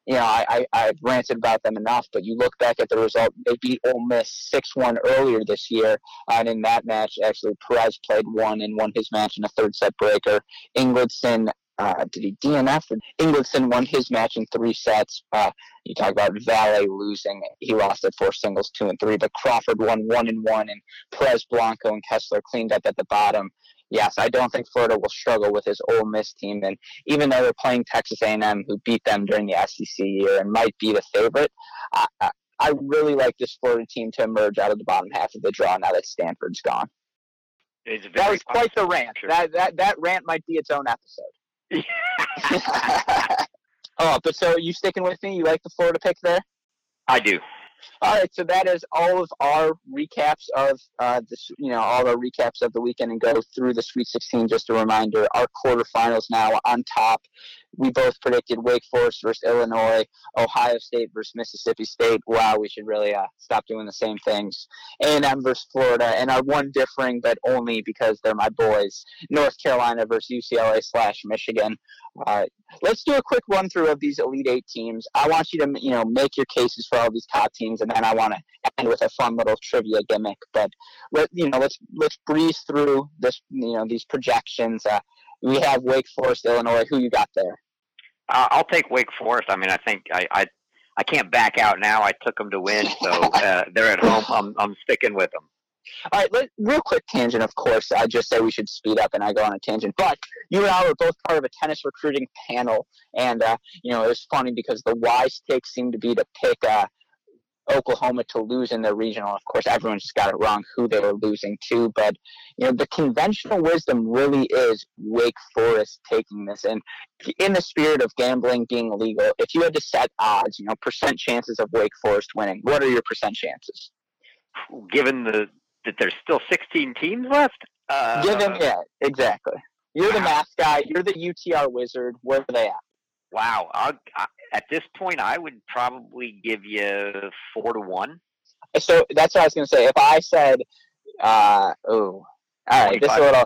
S1: you know, I, I, have ranted about them enough, but you look back at the result, they beat Ole Miss 6 1 earlier this year. And in that match, actually, Perez played one and won his match in a third set breaker. Ingildsen, uh, did he DNF? Ingildsen won his match in three sets. Uh, you talk about Vale losing. He lost at four singles, two and three, but Crawford won one and one, and Perez Blanco and Kessler cleaned up at the bottom yes, I don't think Florida will struggle with his Ole Miss team. And even though they're playing Texas A&M, who beat them during the SEC year and might be the favorite, I, I, really like this Florida team to emerge out of the bottom half of the draw now that Stanford's gone. That was quite the rant. Sure. That, that that rant might be its own episode. oh, but so are you sticking with me? You like the Florida pick there?
S2: I do.
S1: All right, so that is all of our recaps of uh, this, you know, all our recaps of the weekend and go through the Sweet 16. Just a reminder, our quarterfinals now on top. We both predicted Wake Forest versus Illinois, Ohio State versus Mississippi State. Wow, we should really uh, stop doing the same things. A&M versus Florida, and our one differing, but only because they're my boys, North Carolina versus UCLA slash Michigan. Uh, let's do a quick run through of these Elite Eight teams. I want you to, you know, make your cases for all these top teams, and then I want to end with a fun little trivia gimmick. But let you know, let's let's breeze through this, you know, these projections. Uh, we have Wake Forest, Illinois. Who you got there?
S2: Uh, I'll take Wake Forest. I mean, I think I, I I can't back out now. I took them to win, so uh, they're at home. I'm I'm sticking with them.
S1: All right, let, real quick tangent. Of course, I just say we should speed up, and I go on a tangent. But you and I were both part of a tennis recruiting panel, and uh, you know it was funny because the wise take seemed to be to pick uh, Oklahoma to lose in the regional. Of course, everyone's just got it wrong who they were losing to, but you know the conventional wisdom really is Wake Forest taking this. And in the spirit of gambling being legal, if you had to set odds, you know percent chances of Wake Forest winning, what are your percent chances?
S2: Given the that there's still 16 teams left.
S1: Uh, Given, yeah, exactly. You're the math guy. You're the UTR wizard. Where are they at?
S2: Wow. I, at this point, I would probably give you four to one.
S1: So that's what I was going to say. If I said, uh, oh, all right, this is a little,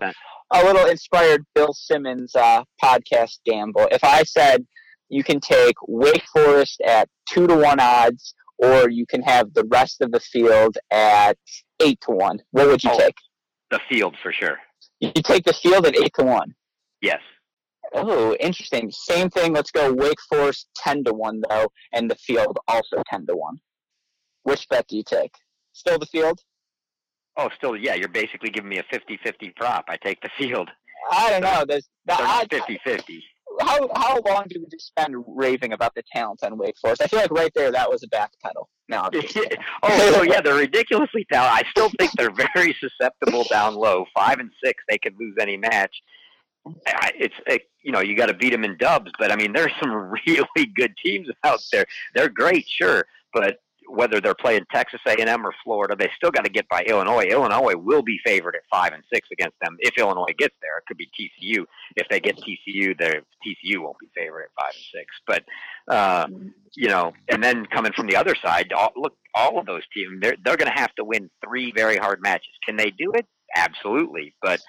S1: a little inspired Bill Simmons uh, podcast gamble. If I said you can take Wake Forest at two to one odds, or you can have the rest of the field at eight to one, what would you oh, take?
S2: The field for sure.
S1: You take the field at eight to one.
S2: Yes.
S1: Oh, interesting. Same thing. Let's go Wake Forest 10 to 1, though, and the field also 10 to 1. Which bet do you take? Still the field?
S2: Oh, still, yeah. You're basically giving me a 50 50 prop. I take the field.
S1: I don't know. There's
S2: the 50 50.
S1: How, how long did we just spend raving about the talent on Wake Forest? I feel like right there that was a back pedal. No,
S2: oh, so yeah, they're ridiculously talented. I still think they're very susceptible down low. Five and six, they could lose any match it's it, you know you got to beat them in dubs, but I mean there's some really good teams out there. They're great, sure, but whether they're playing Texas A&M or Florida, they still got to get by Illinois. Illinois will be favored at five and six against them if Illinois gets there. It could be TCU. If they get TCU, their TCU won't be favored at five and six. But uh, you know, and then coming from the other side, all, look, all of those teams they're they're going to have to win three very hard matches. Can they do it? Absolutely, but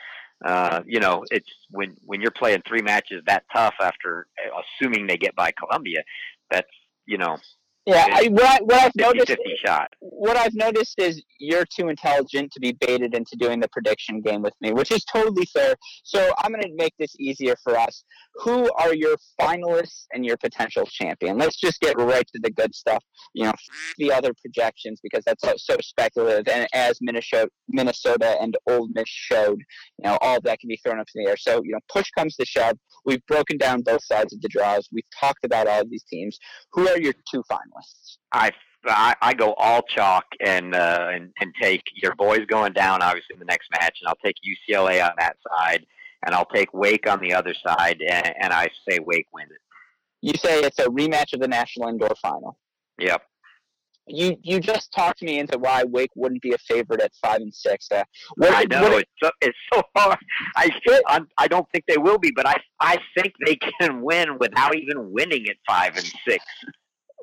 S2: uh, you know, it's when when you're playing three matches that tough after assuming they get by Columbia, that's you know
S1: Yeah, I, what, I, what I've
S2: 50
S1: noticed
S2: 50 shot.
S1: what I've noticed is you're too intelligent to be baited into doing the prediction game with me, which is totally fair. So I'm going to make this easier for us. Who are your finalists and your potential champion? Let's just get right to the good stuff. You know, the other projections because that's so, so speculative. And as Minnesota, Minnesota and Old Miss showed, you know, all of that can be thrown up in the air. So you know, push comes to shove. We've broken down both sides of the draws. We've talked about all of these teams. Who are your two finalists?
S2: I, I I go all chalk and uh, and and take your boys going down obviously in the next match, and I'll take UCLA on that side, and I'll take Wake on the other side, and, and I say Wake wins it.
S1: You say it's a rematch of the National Indoor Final.
S2: Yep.
S1: You you just talked me into why Wake wouldn't be a favorite at five and six. Uh, what,
S2: I know
S1: what-
S2: it's so, it's so hard. I I'm, I don't think they will be, but I I think they can win without even winning at five and six.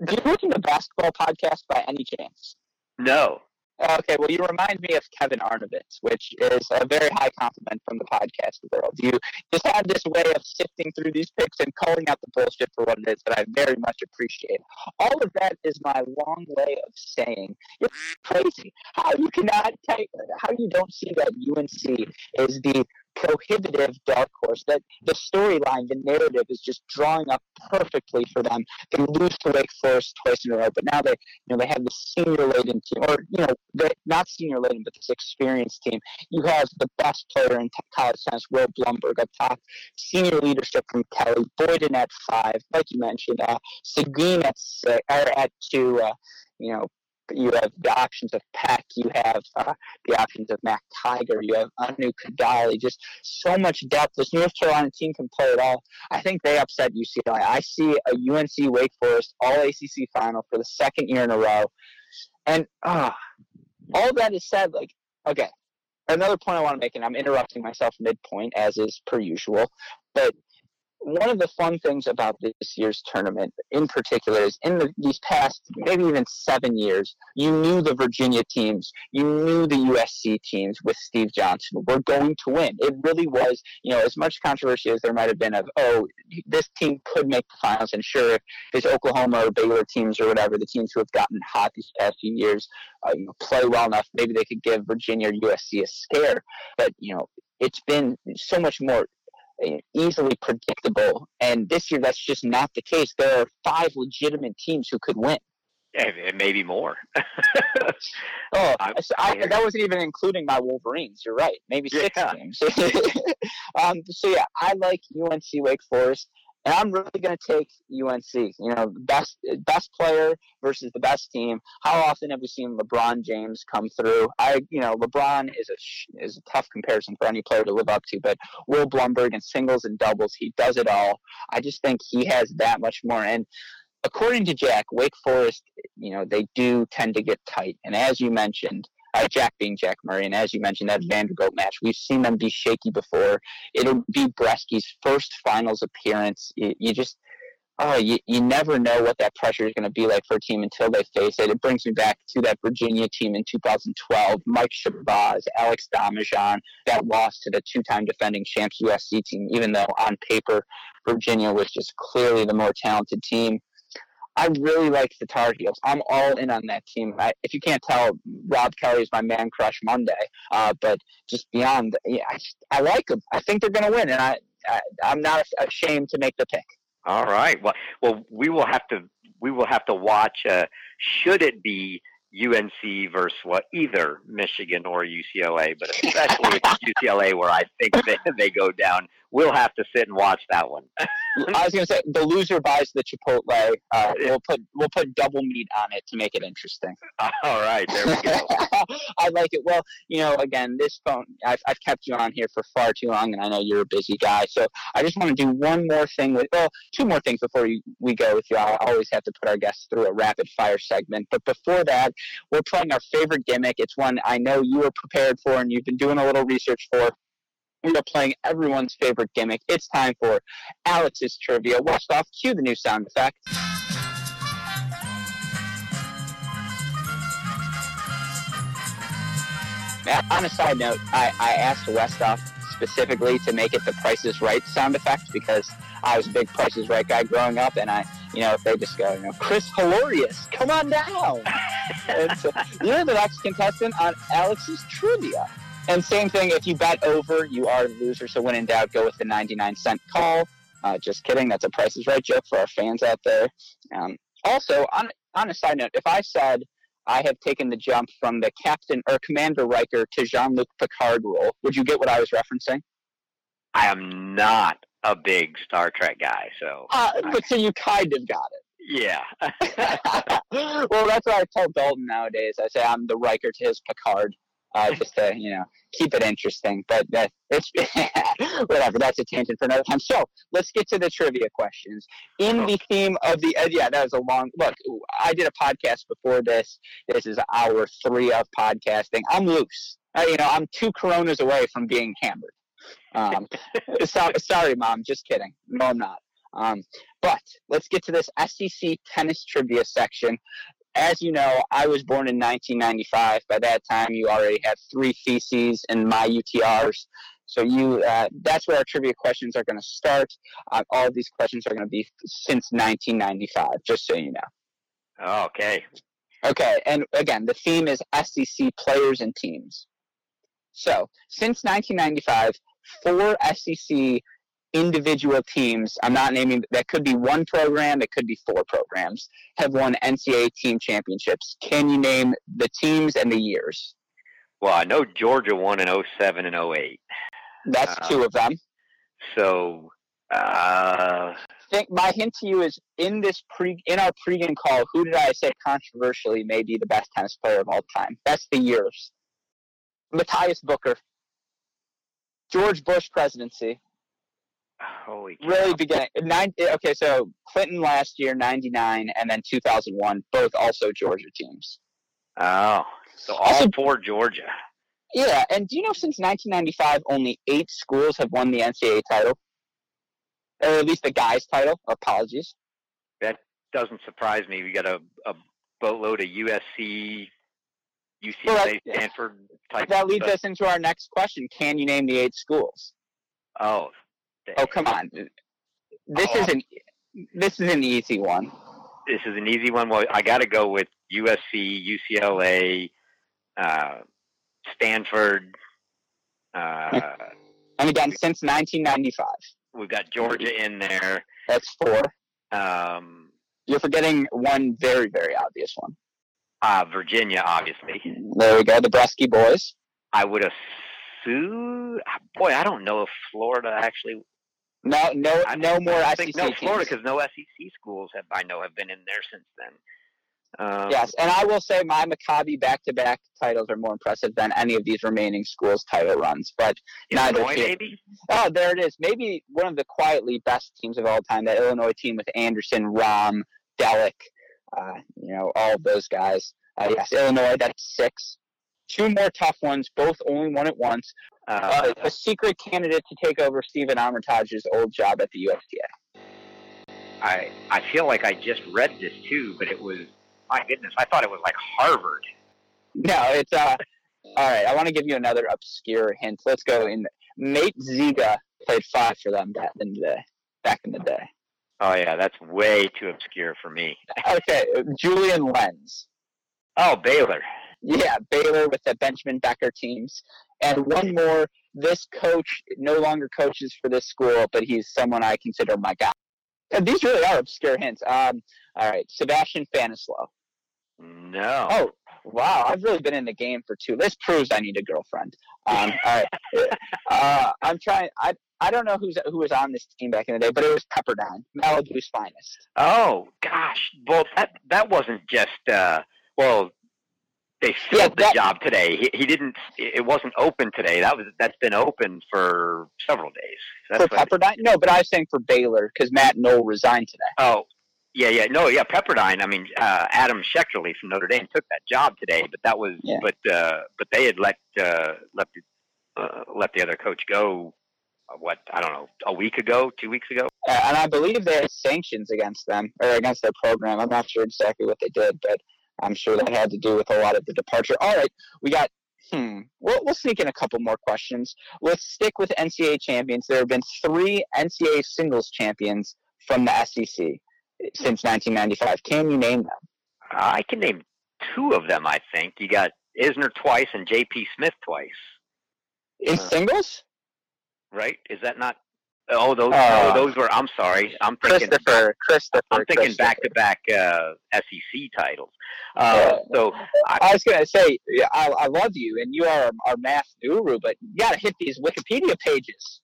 S1: Do you listen to basketball podcast by any chance?
S2: No.
S1: Okay, well, you remind me of Kevin Arnovitz, which is a very high compliment from the podcast world. You just have this way of sifting through these picks and calling out the bullshit for what it is that I very much appreciate. All of that is my long way of saying you're crazy. How you cannot take, how you don't see that UNC is the prohibitive dark horse. That the storyline, the narrative is just drawing up perfectly for them. They lose to Wake Forest twice in a row, but now they you know, they have the senior laden team, or you know, not senior laden, but this experienced team. You have the best player in college tennis, Will Blumberg, up top. Senior leadership from Kelly Boyden at five, like you mentioned. Uh, Sigouin at six, or at two. Uh, you know, you have the options of Peck. You have uh, the options of Mac Kiger. You have Anu Kadali. Just so much depth. This North Carolina team can play it all. I think they upset UCLA. I see a UNC Wake Forest All ACC final for the second year in a row, and uh, all that is said. Like, okay, another point I want to make, and I'm interrupting myself midpoint as is per usual, but one of the fun things about this year's tournament in particular is in the, these past maybe even seven years you knew the virginia teams you knew the usc teams with steve johnson were going to win. It really was you know as much controversy as there might have been of oh this team could make the finals. And sure if it's oklahoma or baylor teams or whatever the teams who have gotten hot these past few years uh, you know, play well enough maybe they could give virginia or usc a scare. But you know it's been so much more easily predictable. And this year, that's just not the case. There are five legitimate teams who could win.
S2: Yeah, and maybe more.
S1: Oh,
S2: I-
S1: I, I- that wasn't even including my Wolverines. You're right. Maybe six
S2: Yeah.
S1: teams. um, so yeah, I like UNC Wake Forest, and I'm really going to take UNC. You know, best best player versus the best team. How often have we seen LeBron James come through? I, you know, LeBron is a is a tough comparison for any player to live up to, but Will Blumberg in singles and doubles, he does it all. I just think he has that much more. And according to Jack, Wake Forest, you know, they do tend to get tight. And as you mentioned, uh, Jack being Jack Murray, and as you mentioned, that Vanderbilt match, we've seen them be shaky before. It'll be Bresky's first finals appearance. You, you just, oh, you, you never know what that pressure is going to be like for a team until they face it. It brings me back to that Virginia team in 2012, Mike Shabazz, Alex Domijan, that lost to the two-time defending champs USC team, even though on paper Virginia was just clearly the more talented team. I really like the Tar Heels. I'm all in on that team. I, if you can't tell, Rob Kelly is my man crush Monday. Uh, but just beyond, yeah, I, just- I like them. I think they're going to win, and I, I I'm not ashamed to make the pick.
S2: All right. Well, well, we will have to we will have to watch. Uh, should it be UNC versus what either Michigan or UCLA, but especially UCLA, where I think they, they go down, we'll have to sit and watch that one.
S1: I was going to say the loser buys the Chipotle. Uh, we'll put we'll put double meat on it to make it interesting.
S2: All right, there we go.
S1: I like it. Well, you know, again, this phone, I've, I've kept you on here for far too long, and I know you're a busy guy. So I just want to do one more thing with, well, two more things before we, we go with you. I always have to put our guests through a rapid fire segment. But before that, we're playing our favorite gimmick. It's one I know you were prepared for and you've been doing a little research for. We are playing everyone's favorite gimmick. It's time for Alex's trivia. Westhoff, cue the new sound effect. On a side note, I, I asked Westhoff specifically to make it the Price is Right sound effect because I was a big Price is Right guy growing up, and I, you know, if they just go, you know, Chris Hilarious, come on down. and so you're the next contestant on Alex's trivia. And same thing, if you bet over, you are the loser. So when in doubt, go with the 99 cent call. Uh, just kidding. That's a Price is Right joke for our fans out there. Um, also, on, on a side note, if I said I have taken the jump from the captain or Commander Riker to Jean Luc Picard role, would you get what I was referencing?
S2: I am not a big Star Trek guy, so.
S1: Uh, but so you kind of got it.
S2: Yeah.
S1: well, that's what I tell Dalton nowadays. I say I'm the Riker to his Picard, uh, just to you know keep it interesting. But that it's whatever. That's a tangent for another time. So let's get to the trivia questions. In the theme of the uh, yeah, that was a long look. I did a podcast before this. This is hour three of podcasting. I'm loose. Uh, you know, I'm two Coronas away from being hammered. Um, so, sorry, mom. Just kidding. No, I'm not. Um, but let's get to this SEC tennis trivia section. As you know, I was born in 1995. By that time, you already had three theses in my UTRs. So you, uh, that's where our trivia questions are going to start. Uh, all of these questions are going to be since 1995, just so you know.
S2: okay.
S1: Okay, and again, the theme is SEC players and teams. So since 1995, four SEC individual teams, I'm not naming, that could be one program, it could be four programs, have won NCAA team championships. Can you name the teams and the years?
S2: Well, I know Georgia won in 07 and 08.
S1: That's uh, two of them.
S2: So, uh,
S1: think my hint to you is in this pre in our pregame call, who did I say controversially may be the best tennis player of all time? That's the years. Matias Boeker. George Bush presidency.
S2: Holy cow.
S1: Really beginning. Nine, eh, okay, so Clinton last year, 99, and then 2001, both also Georgia teams.
S2: Oh, so all also, for Georgia.
S1: Yeah, and do you know since 1995, only eight schools have won the NCAA title? Or at least the guys' title. Apologies.
S2: That doesn't surprise me. We got a, a boatload of USC, UCLA, well, Stanford type.
S1: That leads us into our next question. Can you name the eight schools?
S2: Oh,
S1: Oh come on! This oh. is an this is an easy one.
S2: This is an easy one. Well, I got to go with USC, UCLA, uh, Stanford. Uh,
S1: and again, since 1995.
S2: We've got Georgia in there.
S1: That's four.
S2: Um,
S1: You're forgetting one very, very obvious one.
S2: Uh, Virginia, obviously.
S1: There we go. The Bresky boys.
S2: I would assume. Boy, I don't know if Florida actually
S1: no, no, I, no more I
S2: think
S1: SEC.
S2: No, Florida, because no SEC schools have I know have been in there since then.
S1: Um, yes, and I will say my Maccabi back-to-back titles are more impressive than any of these remaining schools' title runs. But
S2: Illinois, neither maybe.
S1: Oh, there it is. Maybe one of the quietly best teams of all time. That Illinois team with Anderson, Ram, Delic, uh, you know, all of those guys. Uh, yes, Illinois. That's six. Two more tough ones. Both only won it once. Uh, a secret candidate to take over Stephen Amritraj's old job at the USTA.
S2: I I feel like I just read this too, but it was my goodness, I thought it was like Harvard.
S1: No, it's uh. All right, I want to give you another obscure hint. Let's go in. Nate Ziga played five for them back in the day. Back in the day.
S2: Oh yeah, that's way too obscure for me.
S1: okay, Julian Lenz.
S2: Oh, Baylor.
S1: Yeah, Baylor with the Benjamin Becker teams. And one more, this coach no longer coaches for this school, but he's someone I consider my guy. And these really are obscure hints. Um, all right, Sebastian Fanselow.
S2: No.
S1: Oh, wow. I've really been in the game for two. This proves I need a girlfriend. Um, all right. Uh, I'm trying. I I don't know who's who was on this team back in the day, but it was Pepperdine, Malibu's finest.
S2: Oh gosh. Well, that that wasn't just. Uh, well, they filled yeah, that, the job today. He, he didn't. It wasn't open today. That was that's been open for several days. That's
S1: for Pepperdine? No, but I was saying for Baylor because Matt Knoll resigned today.
S2: Oh, yeah, yeah, no, yeah, Pepperdine. I mean, uh, Adam Schaechterle from Notre Dame took that job today, but that was, yeah. but uh, but they had let uh, let the uh, let the other coach go. Uh, what I don't know, a week ago, two weeks ago,
S1: uh, and I believe there are sanctions against them or against their program. I'm not sure exactly what they did, but I'm sure that had to do with a lot of the departure. All right, we got. Hmm. We'll, we'll sneak in a couple more questions. Let's stick with NCAA champions. There have been three NCAA singles champions from the SEC. since 1995. Can you name them?
S2: I can name two of them. I think you got Isner twice and J.P. Smith twice.
S1: In uh, singles?
S2: Right? Is that not Oh, those uh, those were. I'm sorry. I'm thinking
S1: Christopher. Christopher.
S2: I'm thinking back to back SEC titles. Uh, so
S1: I, I, was gonna say I, I love you, and you are our math guru, but you gotta hit these Wikipedia pages.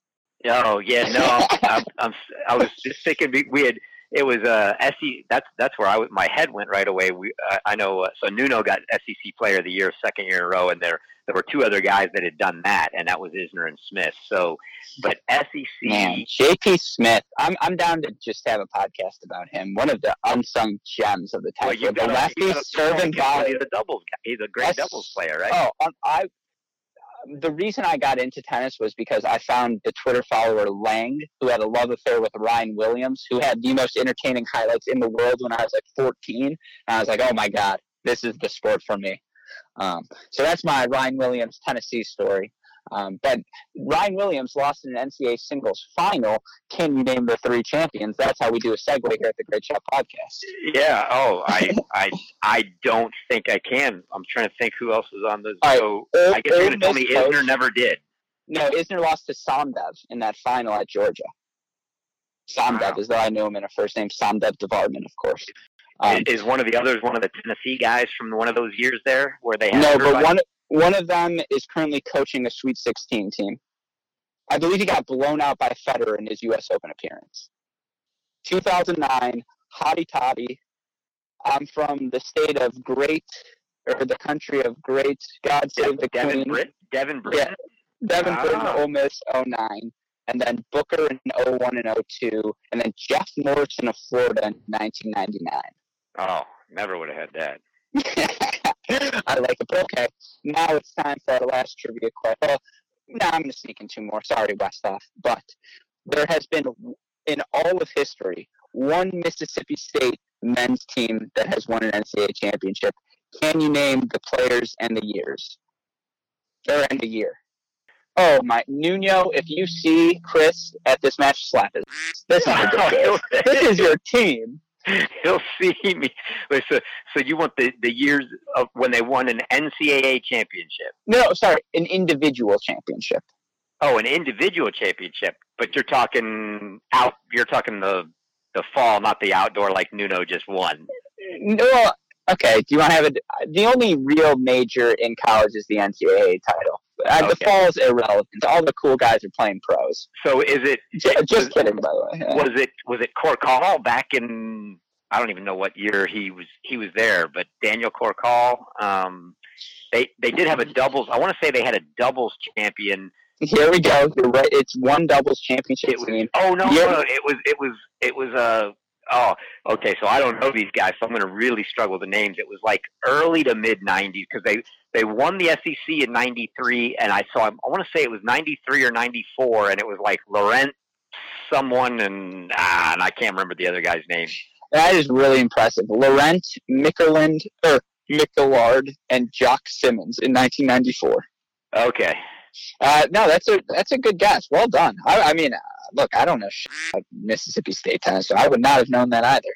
S2: Oh yeah, no, I'm, I'm, i was just thinking we had it was uh SE. That's that's where I my head went right away. We uh, I know uh, so Nuno got SEC Player of the Year second year in a row, and there there were two other guys that had done that, and that was Isner and Smith. So, but SEC
S1: Man, JP Smith, I'm I'm down to just have a podcast about him. One of the unsung gems of the time. Well, the lefty serving
S2: volley. He's a doubles. He's a great doubles player, right?
S1: Oh, um, I the reason I got into tennis was because I found the Twitter follower Lang, who had a love affair with Ryan Williams, who had the most entertaining highlights in the world when I was like 14. And I was like, oh my God, this is the sport for me. Um, so that's my Ryan Williams Tennessee story. Um, but Ryan Williams lost in an NCAA singles final. Can you name the three champions? That's how we do a segue here at the Great Shot Podcast.
S2: Yeah. Oh, I, I, I don't think I can. I'm trying to think who else is on this. Right. So I guess you're going to tell me Isner never did.
S1: No, Isner lost to Somdev in that final at Georgia. Somdev, wow. as though I knew him in a first name, Somdev Devvarman, of course.
S2: Um, is one of the others one of the Tennessee guys from one of those years there where they had
S1: no, everybody? but one one of them is currently coaching a Sweet 16 team. I believe he got blown out by Federer in his U.S. Open appearance. 2009, Hottie Toddy. I'm from the state of Great, or the country of Great. God save the
S2: Devin
S1: Queen.
S2: Brit- Devin Britton?
S1: Yeah, Devin ah. Britton, Ole Miss 09. And then Boeker in 01 and 02. And then Jeff Morrison of Florida in 1999.
S2: Oh, never would have had that.
S1: I like it. Okay, now it's time for our last trivia question. Well, now I'm going to sneak in two more. Sorry, Westhoff. But there has been, in all of history, one Mississippi State men's team that has won an NCAA championship. Can you name the players and the years? Or end the year? Oh my Nuno! If you see Chris at this match, slap it. This is ridiculous. this is your team.
S2: he'll see me. So, so you want the, the years of when they won an NCAA championship?
S1: No, sorry, an individual championship.
S2: Oh, an individual championship. But you're talking out. You're talking the the fall, not the outdoor, like Nuno just won.
S1: No, okay. Do you want to have it? The only real major in college is the NCAA title. Uh, okay. The fall is irrelevant. All the cool guys are playing pros.
S2: So is it?
S1: Just, just was, kidding, by the way.
S2: Yeah. Was it was it Corkal back in? I don't even know what year he was he was there, but Daniel Corkal. Um, they they did have a doubles. I want to say they had a doubles champion.
S1: Here we go. You're right. It's one doubles championship
S2: was. Oh no, no, it was it was it was a. Uh, oh, okay. So I don't know these guys, so I'm going to really struggle with the names. It was like early to mid '90s because they they won the SEC in '93, and I saw. I want to say it was '93 or '94, and it was like Laurent, someone, and ah, and I can't remember the other guy's name.
S1: That is really impressive. Laurent Mickelland or Mickelard and Jock Simmons in 1994.
S2: Okay.
S1: Uh, no, that's a that's a good guess. Well done. I, I mean, uh, look, I don't know Mississippi State tennis, so I would not have known that either.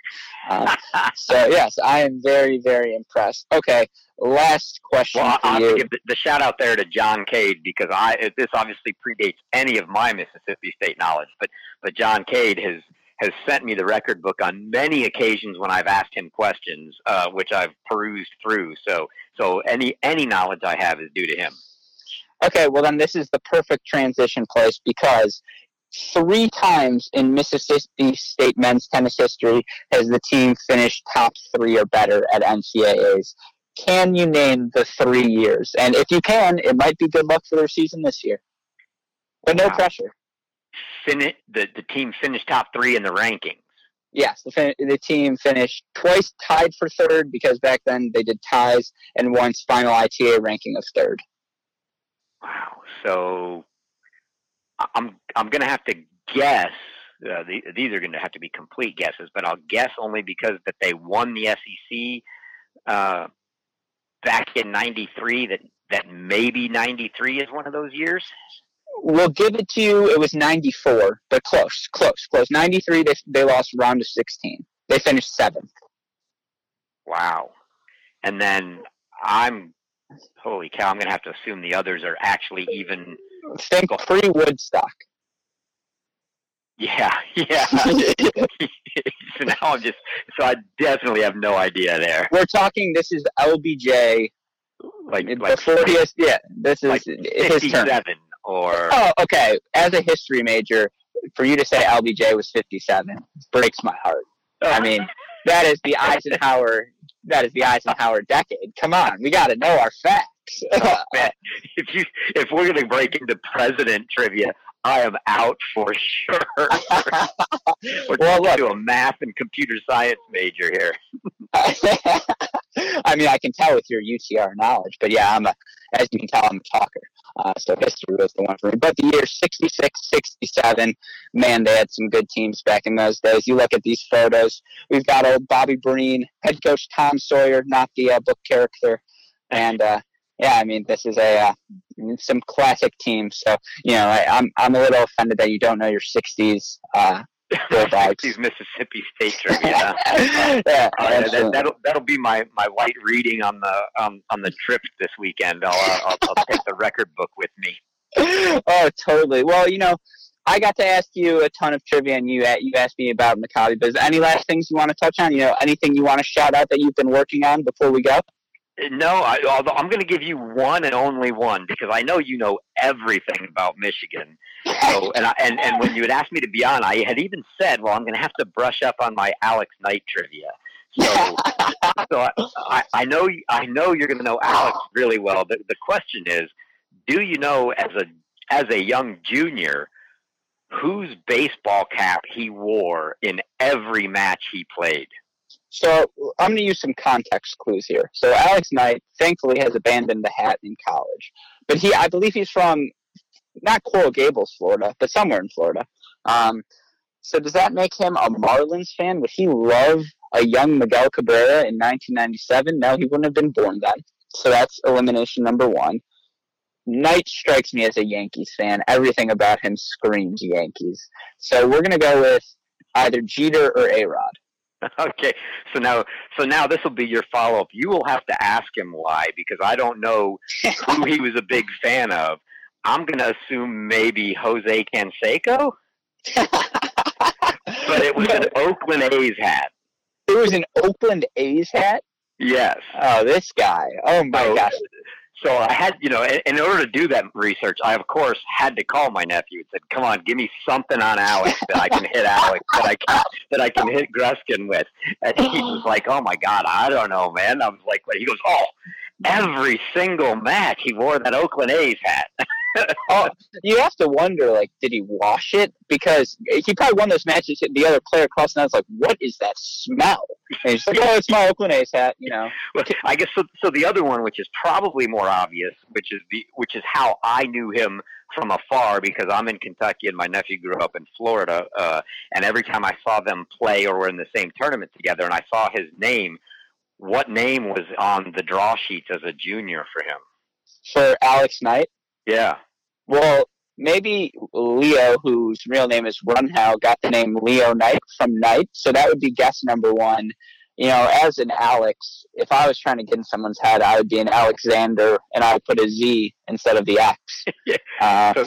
S1: Um, so yes, I am very very impressed. Okay, last question
S2: well,
S1: I'll you.
S2: give the, the, shout out there to John Cade because I this obviously predates any of my Mississippi State knowledge, but but John Cade has has sent me the record book on many occasions when I've asked him questions, uh, which I've perused through. So so any any knowledge I have is due to him.
S1: Okay, well then this is the perfect transition place because three times in Mississippi State men's tennis history has the team finished top three or better at NCAAs. Can you name the three years? And if you can, it might be good luck for their season this year. But no wow. pressure.
S2: Fin- the, the team finished top three in the rankings.
S1: Yes, the, fin- the team finished twice tied for third because back then they did ties and once final ITA ranking of third.
S2: Wow. So I'm I'm going to have to guess. Uh, the, these are going to have to be complete guesses, but I'll guess only because that they won the SEC uh, back in '93. That that maybe '93 is one of those years.
S1: We'll give it to you. It was '94, but close, close, close. '93, they they lost round of 16. They finished seventh.
S2: Wow. And then I'm, holy cow, I'm going to have to assume the others are actually even.
S1: Think pre Woodstock.
S2: Yeah, yeah. so now I'm just, so I definitely have no idea there.
S1: We're talking, this is LBJ.
S2: Like, like
S1: before he yeah, this is
S2: like
S1: his turn.
S2: 57 or.
S1: Oh, okay. As a history major, for you to say LBJ was 57 breaks my heart. I mean, that is the Eisenhower. That is the Eisenhower decade. Come on, we got to know our facts.
S2: Oh. If you if we're gonna break into president trivia, I am out for sure. we're
S1: Well,
S2: talking
S1: look.
S2: to a math and computer science major here.
S1: I mean, I can tell with your UTR knowledge, but yeah, I'm a, as you can tell, I'm a talker. Uh, so history was the one for me. But the year 66, 67, man, they had some good teams back in those days. You look at these photos, we've got old Bobby Breen, head coach Tom Sawyer, not the uh, book character. And, uh, yeah, I mean, this is a uh, some classic teams. So, you know, I, I'm I'm a little offended that you don't know your 60s
S2: These Mississippi State trivia.
S1: yeah,
S2: right,
S1: absolutely.
S2: that, that'll that'll be my, my light reading on the um, on the trip this weekend. I'll, uh, I'll I'll take the record book with me.
S1: oh, totally. Well, you know, I got to ask you a ton of trivia, and you you asked me about Maccabi. But is there any last things you want to touch on? You know, anything you want to shout out that you've been working on before we go?
S2: No, I, although I'm going to give you one and only one because I know you know everything about Michigan. So, and I, and and when you had asked me to be on, I had even said, well, I'm going to have to brush up on my Alex Knight trivia. So, so I, I, know I know you're going to know Alex really well. The the question is, do you know as a as a young junior whose baseball cap he wore in every match he played?
S1: So I'm going to use some context clues here. So Alex Knight, thankfully, has abandoned the hat in college, but he, I believe, he's from not Coral Gables, Florida, but somewhere in Florida. Um, so does that make him a Marlins fan? Would he love a young Miguel Cabrera in 1997? No, he wouldn't have been born then. So that's elimination number one. Knight strikes me as a Yankees fan. Everything about him screams Yankees. So we're going to go with either Jeter or A Rod.
S2: Okay, so now, so now this will be your follow up. You will have to ask him why, because I don't know who he was a big fan of. I'm going to assume maybe Jose Canseco, but it was an Oakland A's hat.
S1: It was an Oakland A's hat.
S2: Yes.
S1: Oh, this guy. Oh my
S2: So-
S1: gosh.
S2: So I had, you know, in, in order to do that research, I of course had to call my nephew and said, "Come on, give me something on Alex that I can hit Alex that I can that I can hit Gruskin with." And he was like, "Oh my God, I don't know, man." I was like, "What?" He goes, "Oh, every single match he wore that Oakland A's hat."
S1: Oh, you have to wonder, like, did he wash it? Because he probably won those matches. The other player across the net was like, "What is that smell?" And he's like, "Oh, it's my Oakland A's hat." You know.
S2: Well, I guess so. So the other one, which is probably more obvious, which is the which is how I knew him from afar because I'm in Kentucky and my nephew grew up in Florida. Uh, and every time I saw them play or were in the same tournament together, and I saw his name, what name was on the draw sheets as a junior for him?
S1: For Alex Knight.
S2: Yeah.
S1: Well, maybe Leo, whose real name is Runhow, got the name Leo Knight from Knight. So that would be guess number one. You know, as an Alex, if I was trying to get in someone's head, I would be an Alexander, and I would put a Z instead of the X.
S2: Yeah.
S1: Uh,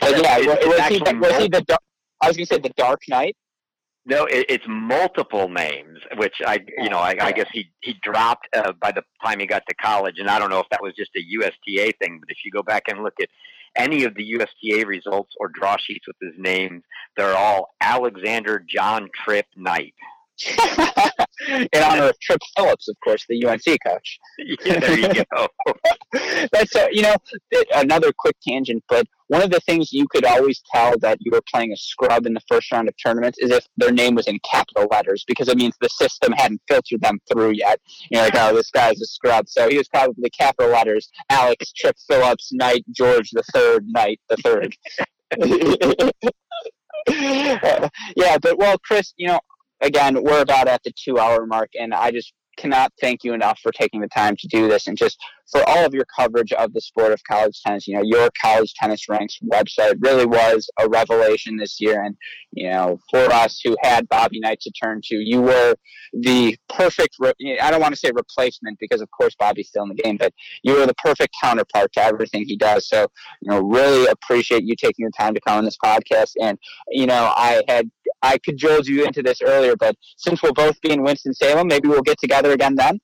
S1: but yeah, was, was he, the- was he the? I was gonna say the Dark Knight.
S2: No, it, it's multiple names, which I, you know, I, I guess he he dropped uh, by the time he got to college, and I don't know if that was just a USTA thing, but if you go back and look at any of the USTA results or draw sheets with his names, they're all Alexander John Tripp Knight.
S1: in honor of Tripp Phillips, of course, the UNC coach.
S2: yeah, there you go.
S1: That's uh, you know another quick tangent, but one of the things you could always tell that you were playing a scrub in the first round of tournaments is if their name was in capital letters because it means the system hadn't filtered them through yet. You're like, oh, this guy's a scrub, so he was probably capital letters: Alex Tripp Phillips, Knight George the Third, Knight the Third. Yeah, but well, Chris, you know, again, we're about at the two hour mark, and I just cannot thank you enough for taking the time to do this and just for all of your coverage of the sport of college tennis. You know, your college tennis ranks website really was a revelation this year. And, you know, for us who had Bobby Knight to turn to, you were the perfect, re- I don't want to say replacement because, of course, Bobby's still in the game, but you were the perfect counterpart to everything he does. So, you know, really appreciate you taking the time to come on this podcast. And, you know, I had, I cajoled you into this earlier, but since we'll both be in Winston-Salem, maybe we'll get together again then.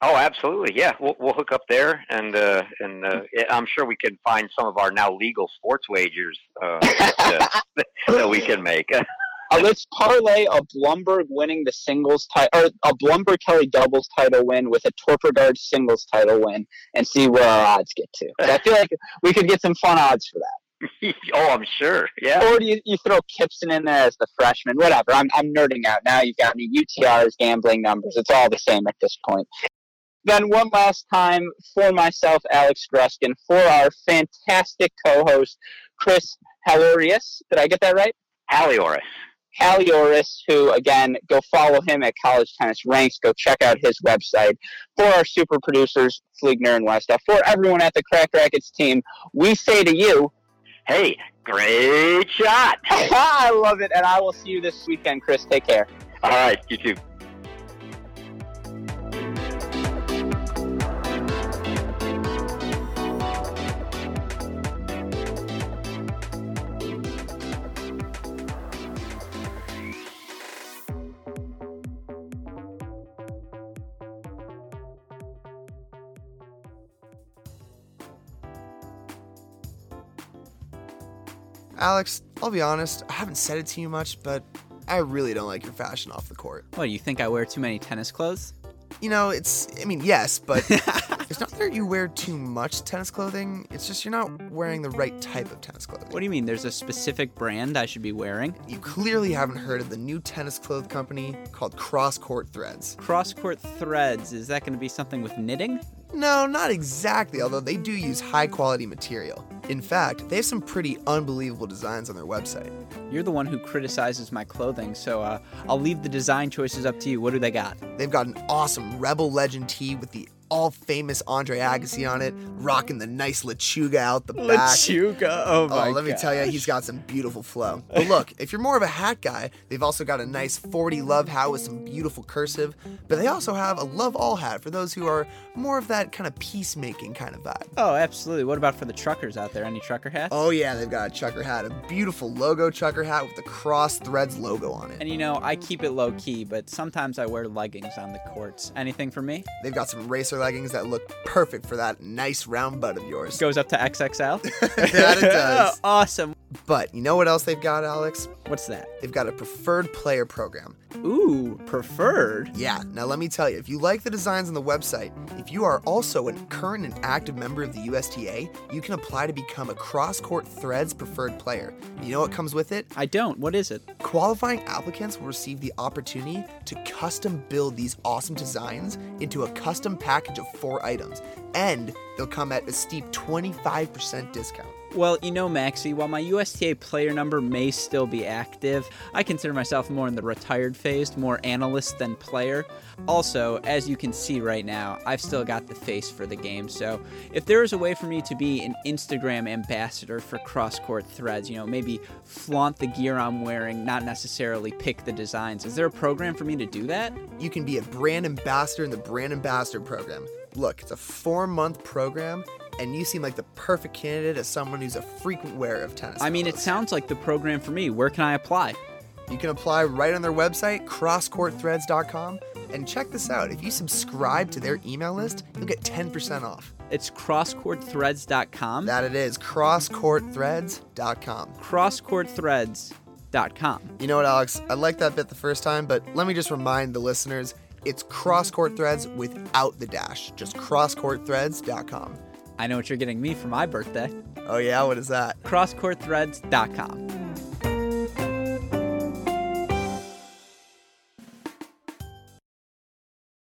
S2: Oh, absolutely. Yeah, we'll we'll hook up there, and uh, and uh, I'm sure we can find some of our now legal sports wagers uh, that, that we can make.
S1: uh, let's parlay a Blumberg winning the singles title, or a Blumberg Kelly doubles title win with a Torpegaard singles title win, and see where our odds get to. I feel like we could get some fun odds for that.
S2: oh, I'm sure. Yeah.
S1: Or do you, you throw Kipson in there as the freshman? Whatever. I'm, I'm nerding out now. You've got me UTR's gambling numbers. It's all the same at this point then one last time for myself, Alex Gruskin, for our fantastic co-host, Chris Halorius. Did I get that right?
S2: Halioris.
S1: Halioris, who again, go follow him at College Tennis Ranks. Go check out his website. For our super producers, Fliegner and Westa, for everyone at the Cracked Racquets team, we say to you,
S2: Hey, great shot!
S1: I love it, and I will see you this weekend, Chris. Take care.
S2: All right, you too.
S3: Alex, I'll be honest, I haven't said it to you much, but I really don't like your fashion off the court.
S4: What, you think I wear too many tennis clothes?
S3: You know, it's, I mean, yes, but it's not that you wear too much tennis clothing, it's just you're not wearing the right type of tennis clothing.
S4: What do you mean? There's a specific brand I should be wearing?
S3: You clearly haven't heard of the new tennis cloth company called Cross Court Threads.
S4: Cross Court Threads, is that going to be something with knitting?
S3: No, not exactly, although they do use high quality material. In fact, they have some pretty unbelievable designs on their website.
S4: You're the one who criticizes my clothing, so uh, I'll leave the design choices up to you. What do they got?
S3: They've got an awesome Rebel Legend tee with the all famous Andre Agassi on it, rocking the nice Lechuga out the back.
S4: Lechuga, oh, oh my
S3: Oh, let me tell you, he's got some beautiful flow. But look, if you're more of a hat guy, they've also got a nice 40 love hat with some beautiful cursive. But they also have a love all hat for those who are more of that kind of peacemaking kind of vibe.
S4: Oh, absolutely. What about for the truckers out there? Any trucker hats?
S3: Oh yeah, they've got a trucker hat, a beautiful logo trucker hat with the Cross Threads logo on it.
S4: And you know, I keep it low key, but sometimes I wear leggings on the courts. Anything for me?
S3: They've got some racer leggings that look perfect for that nice round butt of yours.
S4: Goes up to XXL?
S3: that it does.
S4: awesome.
S3: But you know what else they've got, Alex?
S4: What's that?
S3: They've got a preferred player program.
S4: Ooh, preferred?
S3: Yeah, now let me tell you, if you like the designs on the website, if you are also a current and active member of the USTA, you can apply to become a Cross Court Threads preferred player. You know what comes with it?
S4: I don't. What is it?
S3: Qualifying applicants will receive the opportunity to custom build these awesome designs into a custom package of four items, and they'll come at a steep 25% discount.
S4: Well, you know, Maxie, while my USTA player number may still be active, I consider myself more in the retired phase, more analyst than player. Also, as you can see right now, I've still got the face for the game, so if there is a way for me to be an Instagram ambassador for cross court threads, you know, maybe flaunt the gear I'm wearing, not necessarily pick the designs, is there a program for me to do that?
S3: You can be a brand ambassador in the brand ambassador program. Look, it's a four month program, and you seem like the perfect candidate as someone who's a frequent wearer of tennis.
S4: I mean, it sounds like the program for me. Where can I apply?
S3: You can apply right on their website, crosscourtthreads.com. And check this out if you subscribe to their email list, you'll get 10% off.
S4: It's crosscourtthreads.com.
S3: That it is, crosscourtthreads.com.
S4: crosscourtthreads.com.
S3: You know what, Alex? I liked that bit the first time, but let me just remind the listeners it's crosscourt threads without the dash. Just crosscourtthreads.com.
S4: I know what you're getting me for my birthday.
S3: Oh, yeah? What is that?
S4: crosscourtthreads.com.